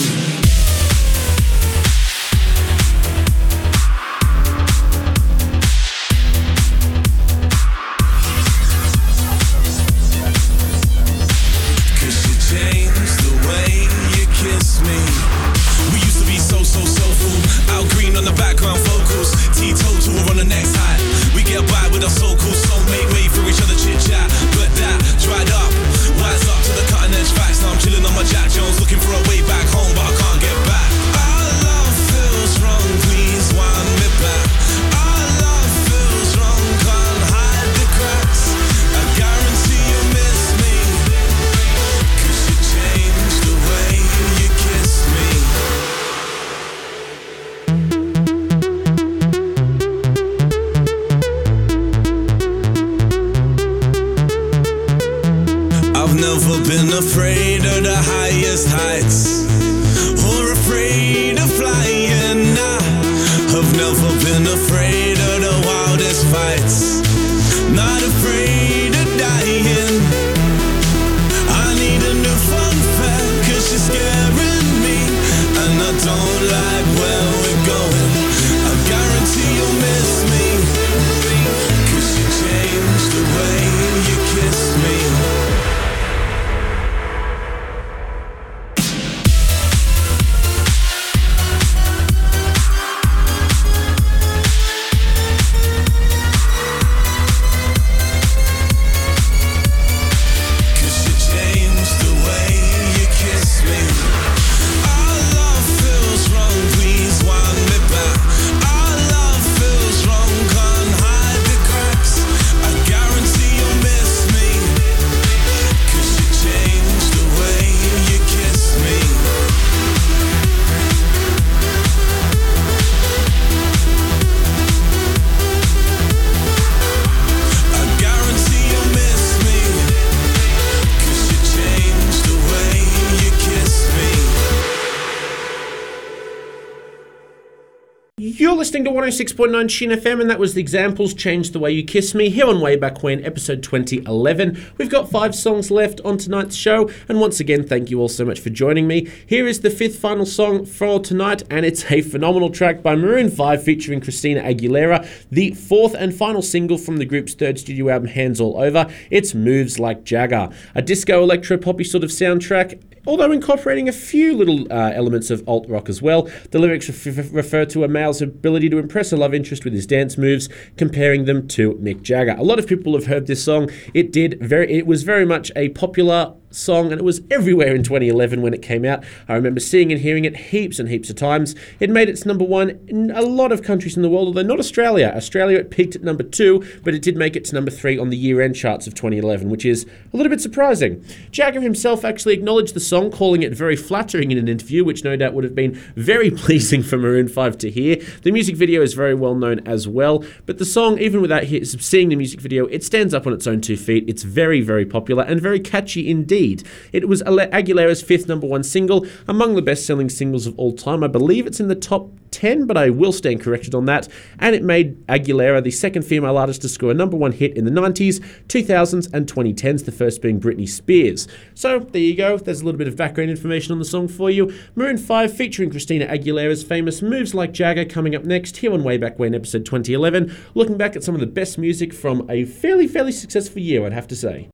106.9 Tune FM, and that was the examples Change the Way You Kiss Me here on Way Back When, episode 2011. We've got five songs left on tonight's show, and once again, thank you all so much for joining me. Here is the fifth final song for tonight, and it's a phenomenal track by Maroon 5 featuring Christina Aguilera, the fourth and final single from the group's third studio album, Hands All Over. It's Moves Like Jagger, a disco electro poppy sort of soundtrack although incorporating a few little uh, elements of alt rock as well. The lyrics ref- refer to a male's ability to impress a love interest with his dance moves, comparing them to Mick Jagger. A lot of people have heard this song. It did very. It was very much a popular song and it was everywhere in 2011 when it came out. I remember seeing and hearing it heaps and heaps of times. It made its number one in a lot of countries in the world, although not Australia. Australia it peaked at number two, but it did make it to number three on the year-end charts of 2011, which is a little bit surprising. Jagger himself actually acknowledged the song, calling it very flattering in an interview, which no doubt would have been very pleasing for Maroon 5 to hear. The music video is very well known as well, but the song, even without seeing the music video, it stands up on its own two feet. It's very, very popular and very catchy indeed. It was Aguilera's fifth number one single, among the best selling singles of all time. I believe it's in the top 10, but I will stand corrected on that. And it made Aguilera the second female artist to score a number one hit in the 90s, 2000s, and 2010s, the first being Britney Spears. So there you go. There's a little bit of background information on the song for you. Maroon 5 featuring Christina Aguilera's famous Moves Like Jagger coming up next here on Way Back When, episode 2011, looking back at some of the best music from a fairly, fairly successful year, I'd have to say.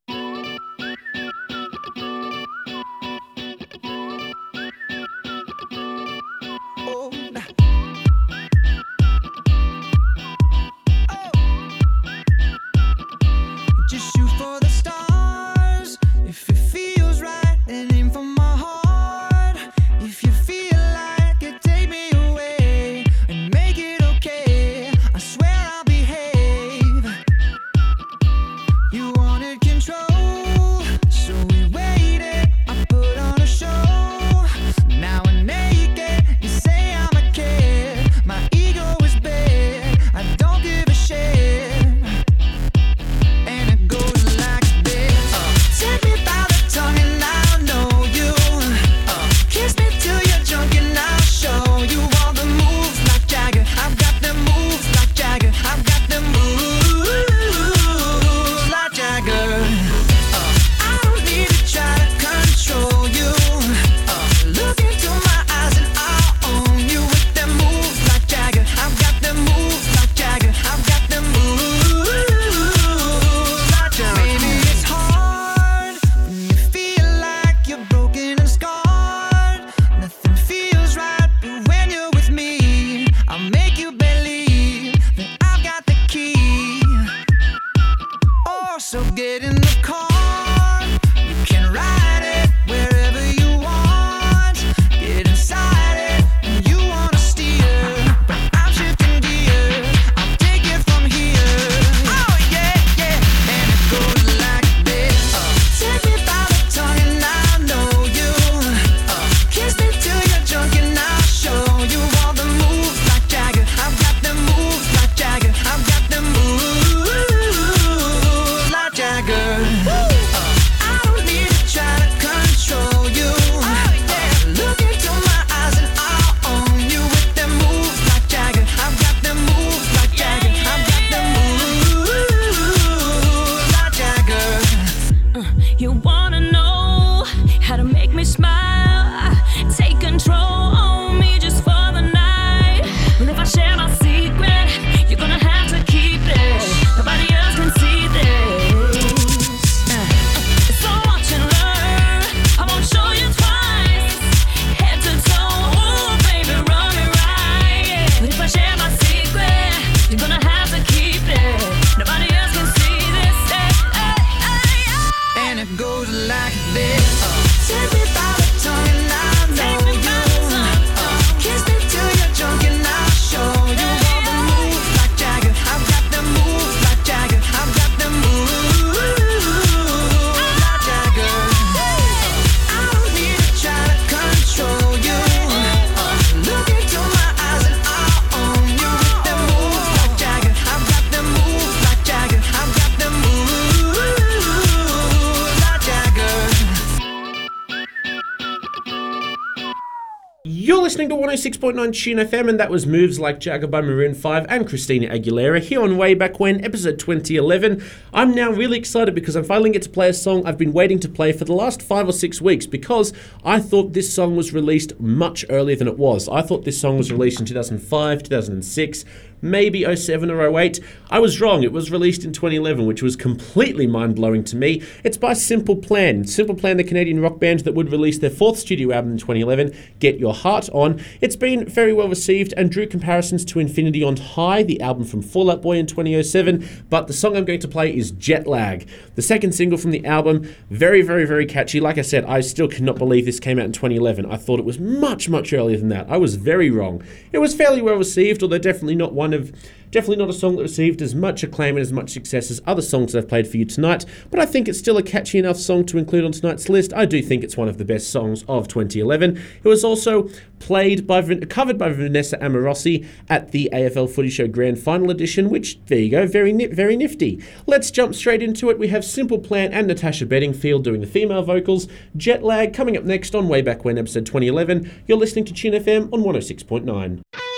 Listening to 106.9 Tune FM, and that was Moves Like Jagger by Maroon 5 and Christina Aguilera here on Way Back When, episode 2011. I'm now really excited because I'm finally get to play a song I've been waiting to play for the last five or six weeks because I thought this song was released much earlier than it was. I thought this song was released in 2005, 2006 maybe 07 or 08. I was wrong. It was released in 2011, which was completely mind blowing to me. It's by Simple Plan. Simple Plan, the Canadian rock band that would release their fourth studio album in 2011, Get Your Heart On. It's been very well received and drew comparisons to Infinity on High, the album from Fall Out Boy in 2007. But the song I'm going to play is Jet Lag, the second single from the album. Very, very, very catchy. Like I said, I still cannot believe this came out in 2011. I thought it was much, much earlier than that. I was very wrong. It was fairly well received, although definitely not one of definitely not a song that received as much acclaim and as much success as other songs that I've played for you tonight, but I think it's still a catchy enough song to include on tonight's list. I do think it's one of the best songs of 2011. It was also played by covered by Vanessa Amorosi at the AFL Footy Show Grand Final edition, which there you go, very very nifty. Let's jump straight into it. We have Simple Plan and Natasha Bedingfield doing the female vocals. Jet Lag coming up next on Way Back When episode 2011. You're listening to Tune FM on 106.9.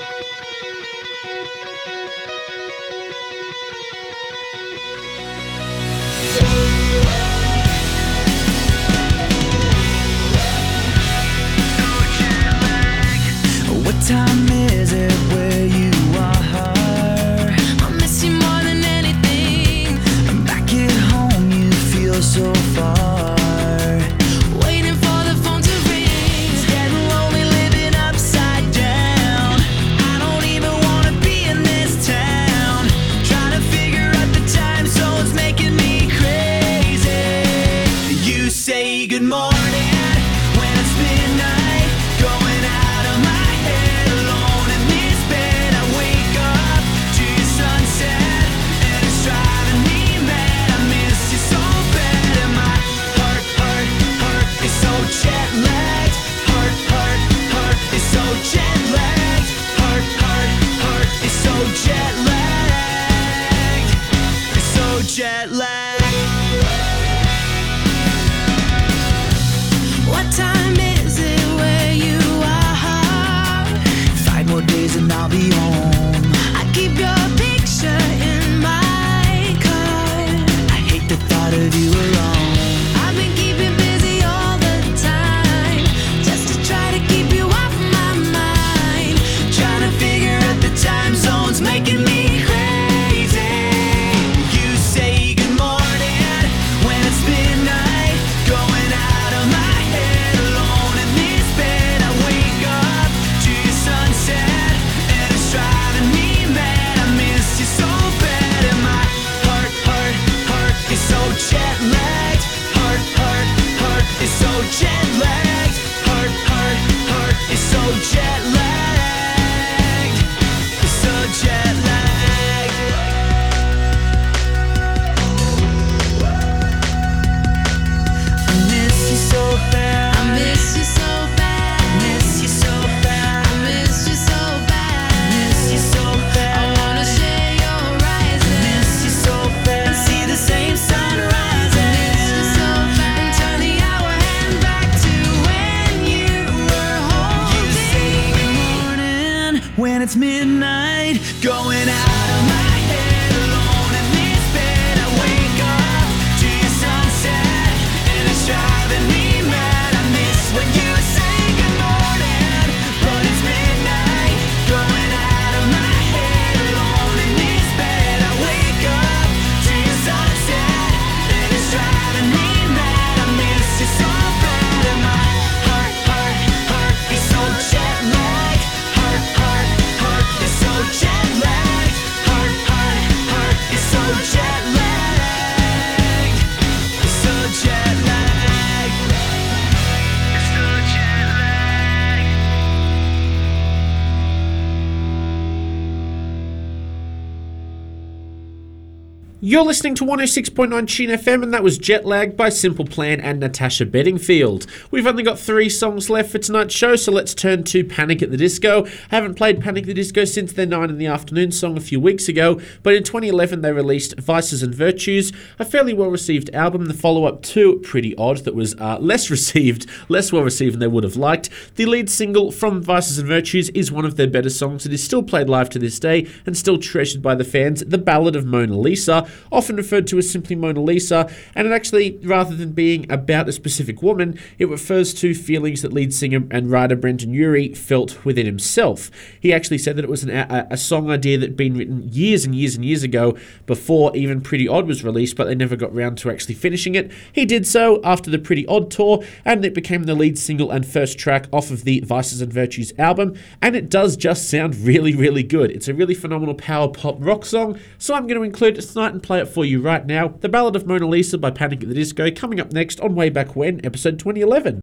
You're listening to 106.9 Tune FM, and that was Jet Lag by Simple Plan and Natasha Bedingfield. We've only got three songs left for tonight's show, so let's turn to Panic at the Disco. I haven't played Panic at the Disco since their 9 in the afternoon song a few weeks ago, but in 2011 they released Vices and Virtues, a fairly well received album, the follow up to Pretty Odd, that was uh, less received, less well received than they would have liked. The lead single from Vices and Virtues is one of their better songs. It is still played live to this day and still treasured by the fans. The Ballad of Mona Lisa, often referred to as simply Mona Lisa, and it actually, rather than being about a specific woman, it refers to feelings that lead singer and writer Brendon Urie felt within himself. He actually said that it was an, a, a song idea that had been written years and years and years ago before even Pretty Odd was released, but they never got round to actually finishing it. He did so after the Pretty Odd tour, and it became the lead single and first track off of the Vices and Virtues album, and it does just sound really, really good. It's a really phenomenal power pop rock song, so I'm going to include it tonight and play for you right now. The Ballad of Mona Lisa by Panic at the Disco, coming up next on Way Back When, episode 2011.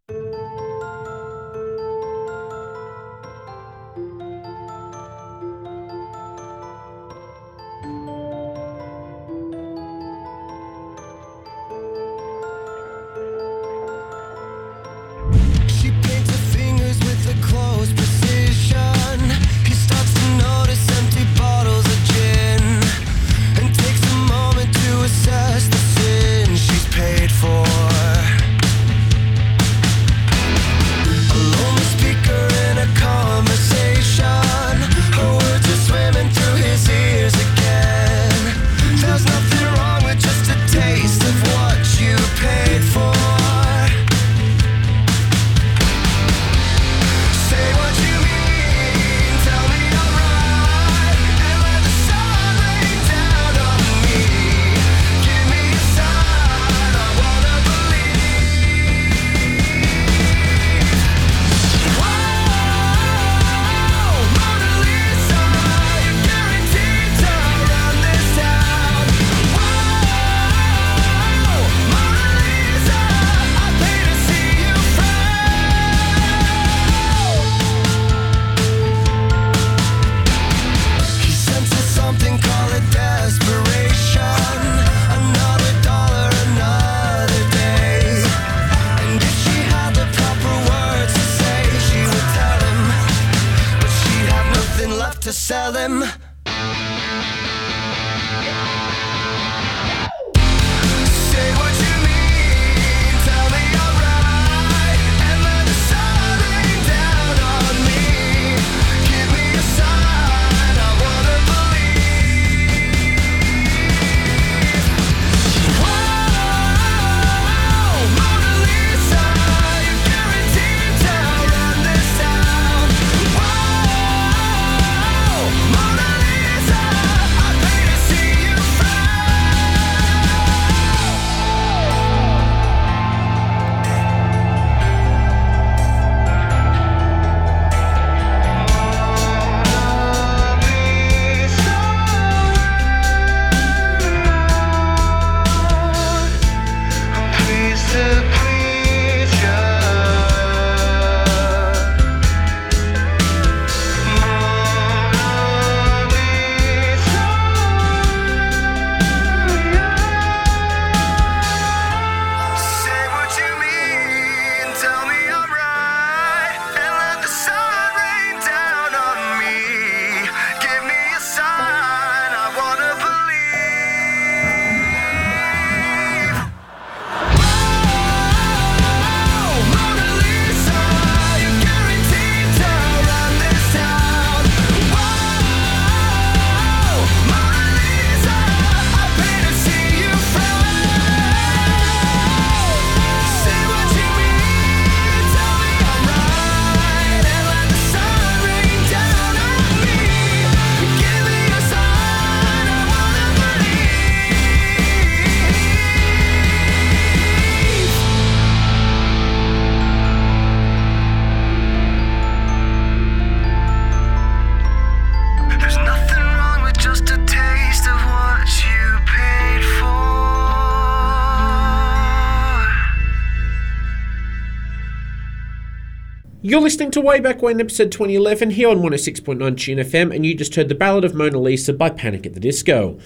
You're listening to Way Back When, episode 2011, here on 106.9 Tune FM, and you just heard the Ballad of Mona Lisa by Panic at the Disco.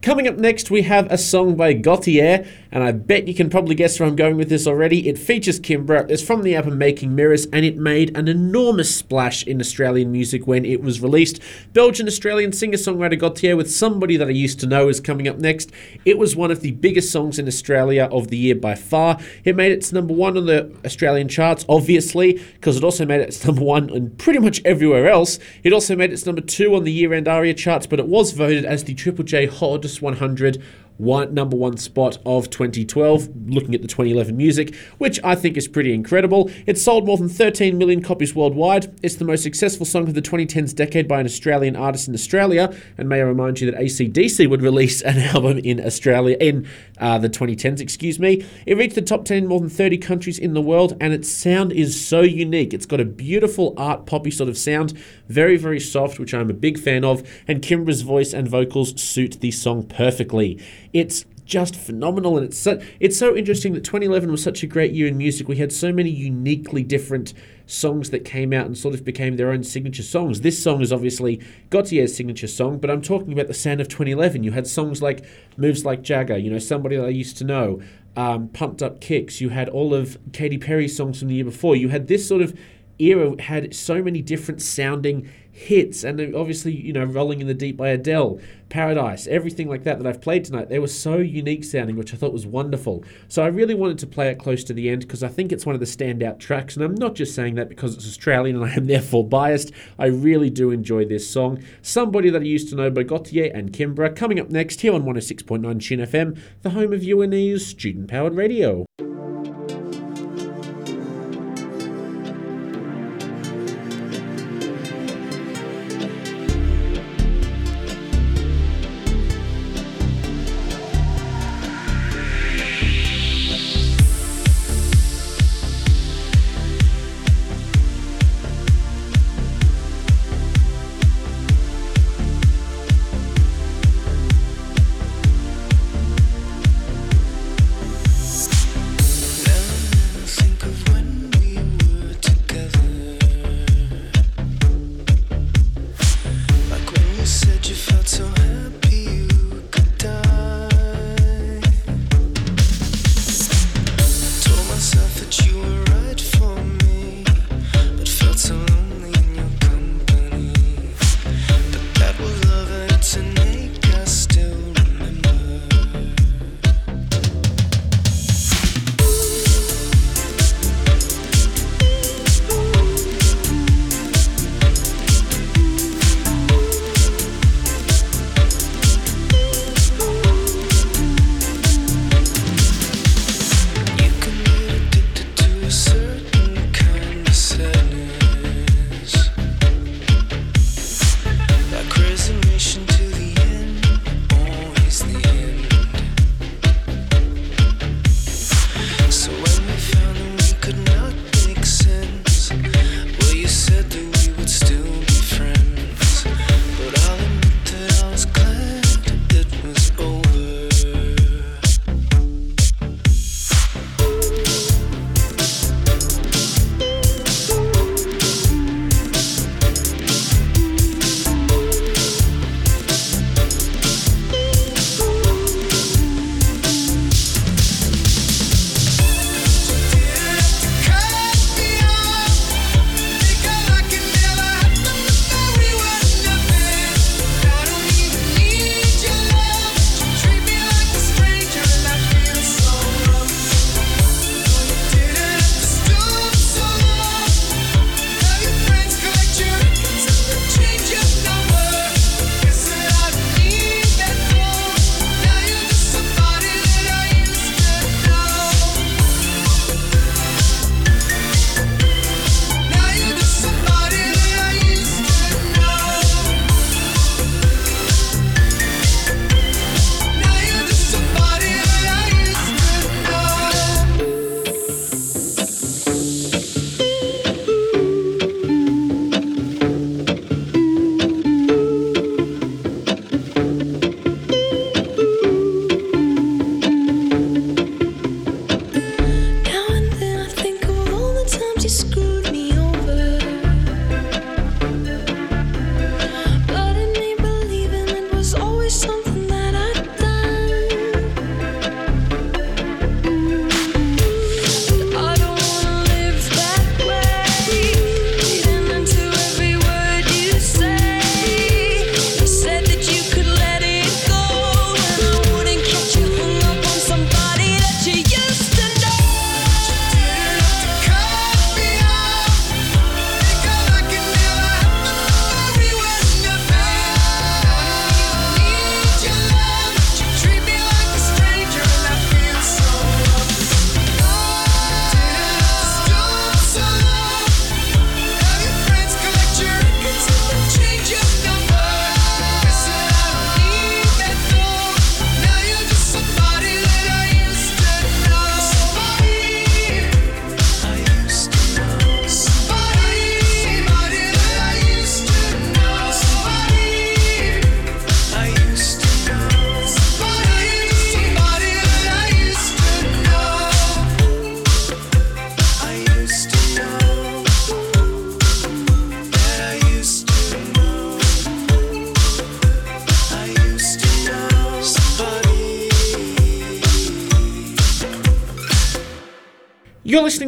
Coming up next, we have a song by Gotye, and I bet you can probably guess where I'm going with this already. It features Kimbra, it's from the album Making Mirrors, and it made an enormous splash in Australian music when it was released. Belgian Australian singer songwriter Gotye with Somebody That I Used to Know is coming up next. It was one of the biggest songs in Australia of the year by far. It made its number one on the Australian charts, obviously, because it also made its number one on pretty much everywhere else. It also made its number two on the year end ARIA charts, but it was voted as the Triple J Hottest 100 one number one spot of 2012 looking at the 2011 music which i think is pretty incredible. It sold more than 13 million copies worldwide. It's the most successful song of the 2010s decade by an australian artist in australia. And may i remind you that acdc would release an album in australia in uh, the 2010s excuse me. It reached the top 10 in more than 30 countries in the world and its sound is so unique. It's got a beautiful art poppy sort of sound very very soft which i'm a big fan of and kimbra's voice and vocals suit the song perfectly. It's just phenomenal and it's so, it's so interesting that 2011 was such a great year in music. We had so many uniquely different songs that came out and sort of became their own signature songs. This song is obviously Gotye's signature song but I'm talking about the sound of 2011 you had songs like Moves Like Jagger you know Somebody That I Used to Know um, Pumped Up Kicks you had all of Katy Perry's songs from the year before. You had this sort of era had so many different sounding hits and obviously you know rolling in the deep by adele paradise everything like that that i've played tonight they were so unique sounding which i thought was wonderful. So i really wanted to play it close to the end because i think it's one of the standout tracks and i'm not just saying that because it's australian and i am therefore biased. I really do enjoy this song. Somebody that i used to know by Gotye and kimbra coming up next here on 106.9 Tune FM the home of une's student powered radio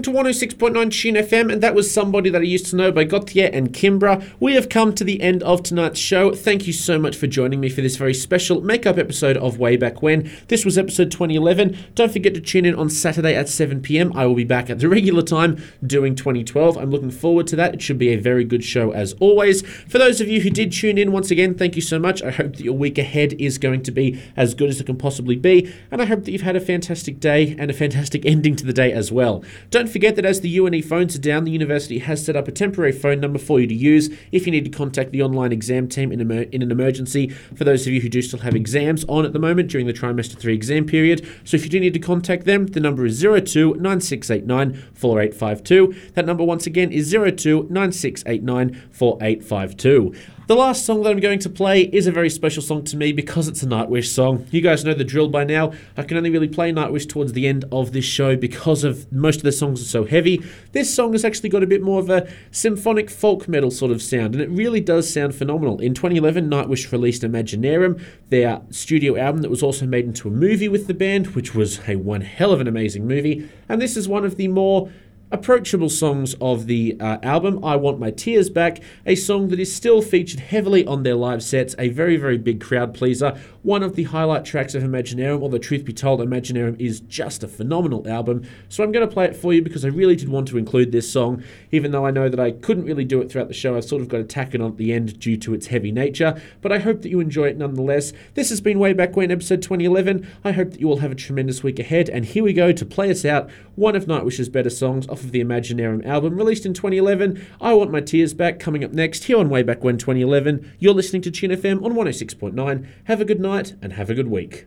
listening to 106.9 Tune FM, and that was Somebody That I Used to Know by Gotye and Kimbra. We have come to the end of tonight's show. Thank you so much for joining me for this very special makeup episode of Way Back When. This was episode 2011. Don't forget to tune in on Saturday at 7 pm. I will be back at the regular time doing 2012. I'm looking forward to that. It should be a very good show as always. For those of you who did tune in, once again, thank you so much. I hope that your week ahead is going to be as good as it can possibly be, and I hope that you've had a fantastic day and a fantastic ending to the day as well. Don't forget that as the UNE phones are down, the university has set up a temporary phone number for you to use if you need to contact the online exam team in, emer- in an emergency. For those of you who do still have exams on at the moment during the trimester 3 exam period, so if you do need to contact them, the number is 02 9689 4852. That number once again is 02 9689 4852. The last song that I'm going to play is a very special song to me because it's a Nightwish song. You guys know the drill by now. I can only really play Nightwish towards the end of this show because of most of the songs are so heavy. This song has actually got a bit more of a symphonic folk metal sort of sound, and it really does sound phenomenal. In 2011, Nightwish released Imaginarium, their studio album that was also made into a movie with the band, which was a one hell of an amazing movie. And this is one of the more approachable songs of the uh, album, I Want My Tears Back, a song that is still featured heavily on their live sets, a very, very big crowd pleaser, one of the highlight tracks of Imaginarium, although truth be told, Imaginarium is just a phenomenal album. So I'm going to play it for you because I really did want to include this song, even though I know that I couldn't really do it throughout the show. I've sort of got to tack it on at the end due to its heavy nature, but I hope that you enjoy it nonetheless. This has been Way Back When, episode 2011. I hope that you all have a tremendous week ahead, and here we go to play us out one of Nightwish's better songs off of the Imaginarium album released in 2011. I Want My Tears Back coming up next here on Way Back When 2011. You're listening to Tune FM on 106.9. Have a good night and have a good week.